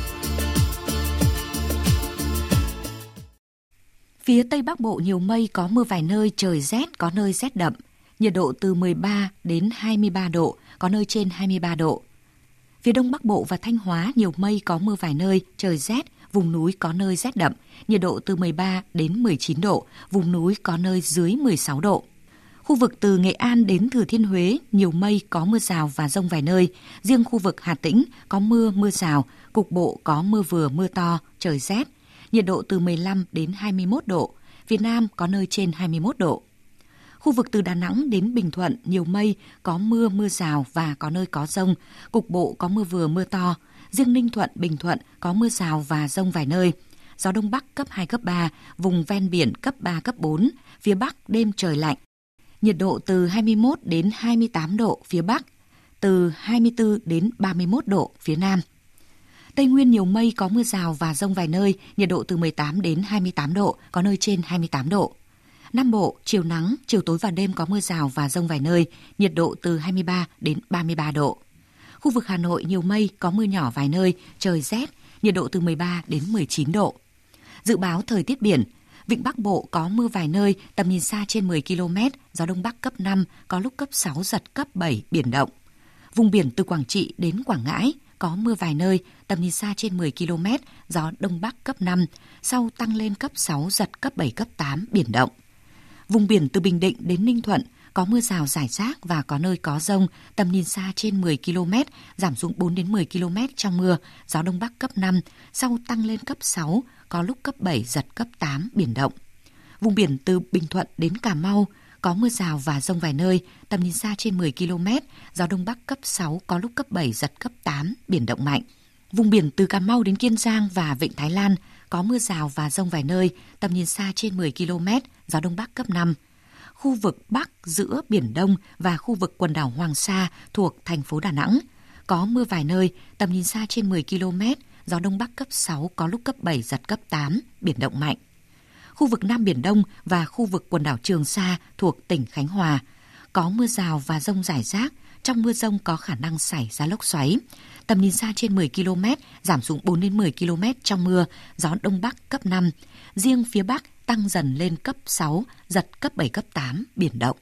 Phía Tây Bắc Bộ nhiều mây có mưa vài nơi, trời rét, có nơi rét đậm nhiệt độ từ 13 đến 23 độ, có nơi trên 23 độ. Phía Đông Bắc Bộ và Thanh Hóa nhiều mây có mưa vài nơi, trời rét, vùng núi có nơi rét đậm, nhiệt độ từ 13 đến 19 độ, vùng núi có nơi dưới 16 độ. Khu vực từ Nghệ An đến Thừa Thiên Huế nhiều mây có mưa rào và rông vài nơi, riêng khu vực Hà Tĩnh có mưa mưa rào, cục bộ có mưa vừa mưa to, trời rét, nhiệt độ từ 15 đến 21 độ, Việt Nam có nơi trên 21 độ. Khu vực từ Đà Nẵng đến Bình Thuận nhiều mây, có mưa, mưa rào và có nơi có rông. Cục bộ có mưa vừa, mưa to. Riêng Ninh Thuận, Bình Thuận có mưa rào và rông vài nơi. Gió Đông Bắc cấp 2, cấp 3, vùng ven biển cấp 3, cấp 4. Phía Bắc đêm trời lạnh. Nhiệt độ từ 21 đến 28 độ phía Bắc, từ 24 đến 31 độ phía Nam. Tây Nguyên nhiều mây có mưa rào và rông vài nơi, nhiệt độ từ 18 đến 28 độ, có nơi trên 28 độ. Nam Bộ, chiều nắng, chiều tối và đêm có mưa rào và rông vài nơi, nhiệt độ từ 23 đến 33 độ. Khu vực Hà Nội nhiều mây, có mưa nhỏ vài nơi, trời rét, nhiệt độ từ 13 đến 19 độ. Dự báo thời tiết biển, Vịnh Bắc Bộ có mưa vài nơi, tầm nhìn xa trên 10 km, gió Đông Bắc cấp 5, có lúc cấp 6, giật cấp 7, biển động. Vùng biển từ Quảng Trị đến Quảng Ngãi có mưa vài nơi, tầm nhìn xa trên 10 km, gió Đông Bắc cấp 5, sau tăng lên cấp 6, giật cấp 7, cấp 8, biển động. Vùng biển từ Bình Định đến Ninh Thuận có mưa rào rải rác và có nơi có rông, tầm nhìn xa trên 10 km, giảm xuống 4 đến 10 km trong mưa, gió đông bắc cấp 5, sau tăng lên cấp 6, có lúc cấp 7 giật cấp 8 biển động. Vùng biển từ Bình Thuận đến Cà Mau có mưa rào và rông vài nơi, tầm nhìn xa trên 10 km, gió đông bắc cấp 6, có lúc cấp 7 giật cấp 8, biển động mạnh. Vùng biển từ Cà Mau đến Kiên Giang và Vịnh Thái Lan có mưa rào và rông vài nơi, tầm nhìn xa trên 10 km, gió Đông Bắc cấp 5. Khu vực Bắc giữa Biển Đông và khu vực quần đảo Hoàng Sa thuộc thành phố Đà Nẵng có mưa vài nơi, tầm nhìn xa trên 10 km, gió Đông Bắc cấp 6, có lúc cấp 7, giật cấp 8, biển động mạnh. Khu vực Nam Biển Đông và khu vực quần đảo Trường Sa thuộc tỉnh Khánh Hòa có mưa rào và rông rải rác. Trong mưa rông có khả năng xảy ra lốc xoáy. Tầm nhìn xa trên 10 km, giảm xuống 4 đến 10 km trong mưa, gió đông bắc cấp 5. Riêng phía bắc tăng dần lên cấp 6, giật cấp 7, cấp 8, biển động.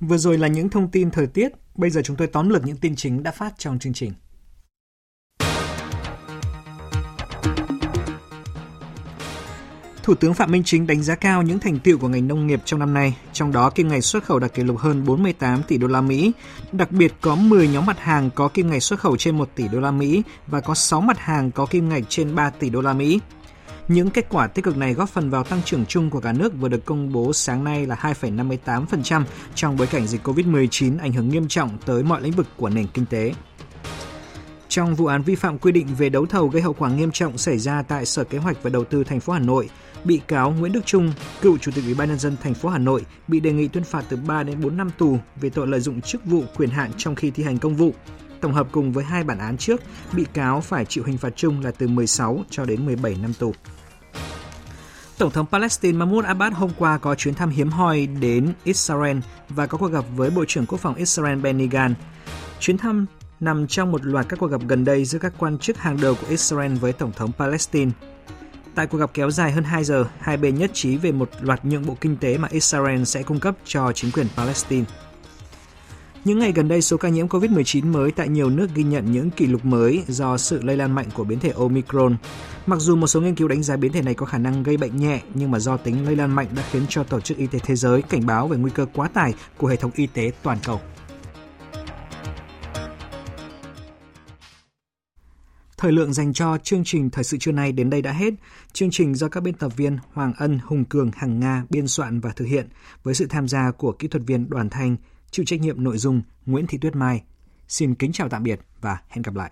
Vừa rồi là những thông tin thời tiết, bây giờ chúng tôi tóm lược những tin chính đã phát trong chương trình. Thủ tướng Phạm Minh Chính đánh giá cao những thành tựu của ngành nông nghiệp trong năm nay, trong đó kim ngạch xuất khẩu đạt kỷ lục hơn 48 tỷ đô la Mỹ. Đặc biệt có 10 nhóm mặt hàng có kim ngạch xuất khẩu trên 1 tỷ đô la Mỹ và có 6 mặt hàng có kim ngạch trên 3 tỷ đô la Mỹ. Những kết quả tích cực này góp phần vào tăng trưởng chung của cả nước vừa được công bố sáng nay là 2,58% trong bối cảnh dịch COVID-19 ảnh hưởng nghiêm trọng tới mọi lĩnh vực của nền kinh tế. Trong vụ án vi phạm quy định về đấu thầu gây hậu quả nghiêm trọng xảy ra tại Sở Kế hoạch và Đầu tư thành phố Hà Nội, bị cáo Nguyễn Đức Trung, cựu Chủ tịch Ủy ban nhân dân thành phố Hà Nội bị đề nghị tuyên phạt từ 3 đến 4 năm tù về tội lợi dụng chức vụ quyền hạn trong khi thi hành công vụ. Tổng hợp cùng với hai bản án trước, bị cáo phải chịu hình phạt chung là từ 16 cho đến 17 năm tù. Tổng thống Palestine Mahmoud Abbas hôm qua có chuyến thăm hiếm hoi đến Israel và có cuộc gặp với Bộ trưởng Quốc phòng Israel Benny Gantz. Chuyến thăm nằm trong một loạt các cuộc gặp gần đây giữa các quan chức hàng đầu của Israel với Tổng thống Palestine. Tại cuộc gặp kéo dài hơn 2 giờ, hai bên nhất trí về một loạt nhượng bộ kinh tế mà Israel sẽ cung cấp cho chính quyền Palestine. Những ngày gần đây, số ca nhiễm COVID-19 mới tại nhiều nước ghi nhận những kỷ lục mới do sự lây lan mạnh của biến thể Omicron. Mặc dù một số nghiên cứu đánh giá biến thể này có khả năng gây bệnh nhẹ, nhưng mà do tính lây lan mạnh đã khiến cho Tổ chức Y tế Thế giới cảnh báo về nguy cơ quá tải của hệ thống y tế toàn cầu. Thời lượng dành cho chương trình Thời sự trưa nay đến đây đã hết. Chương trình do các biên tập viên Hoàng Ân, Hùng Cường, Hằng Nga biên soạn và thực hiện với sự tham gia của kỹ thuật viên Đoàn Thanh, chịu trách nhiệm nội dung Nguyễn Thị Tuyết Mai. Xin kính chào tạm biệt và hẹn gặp lại.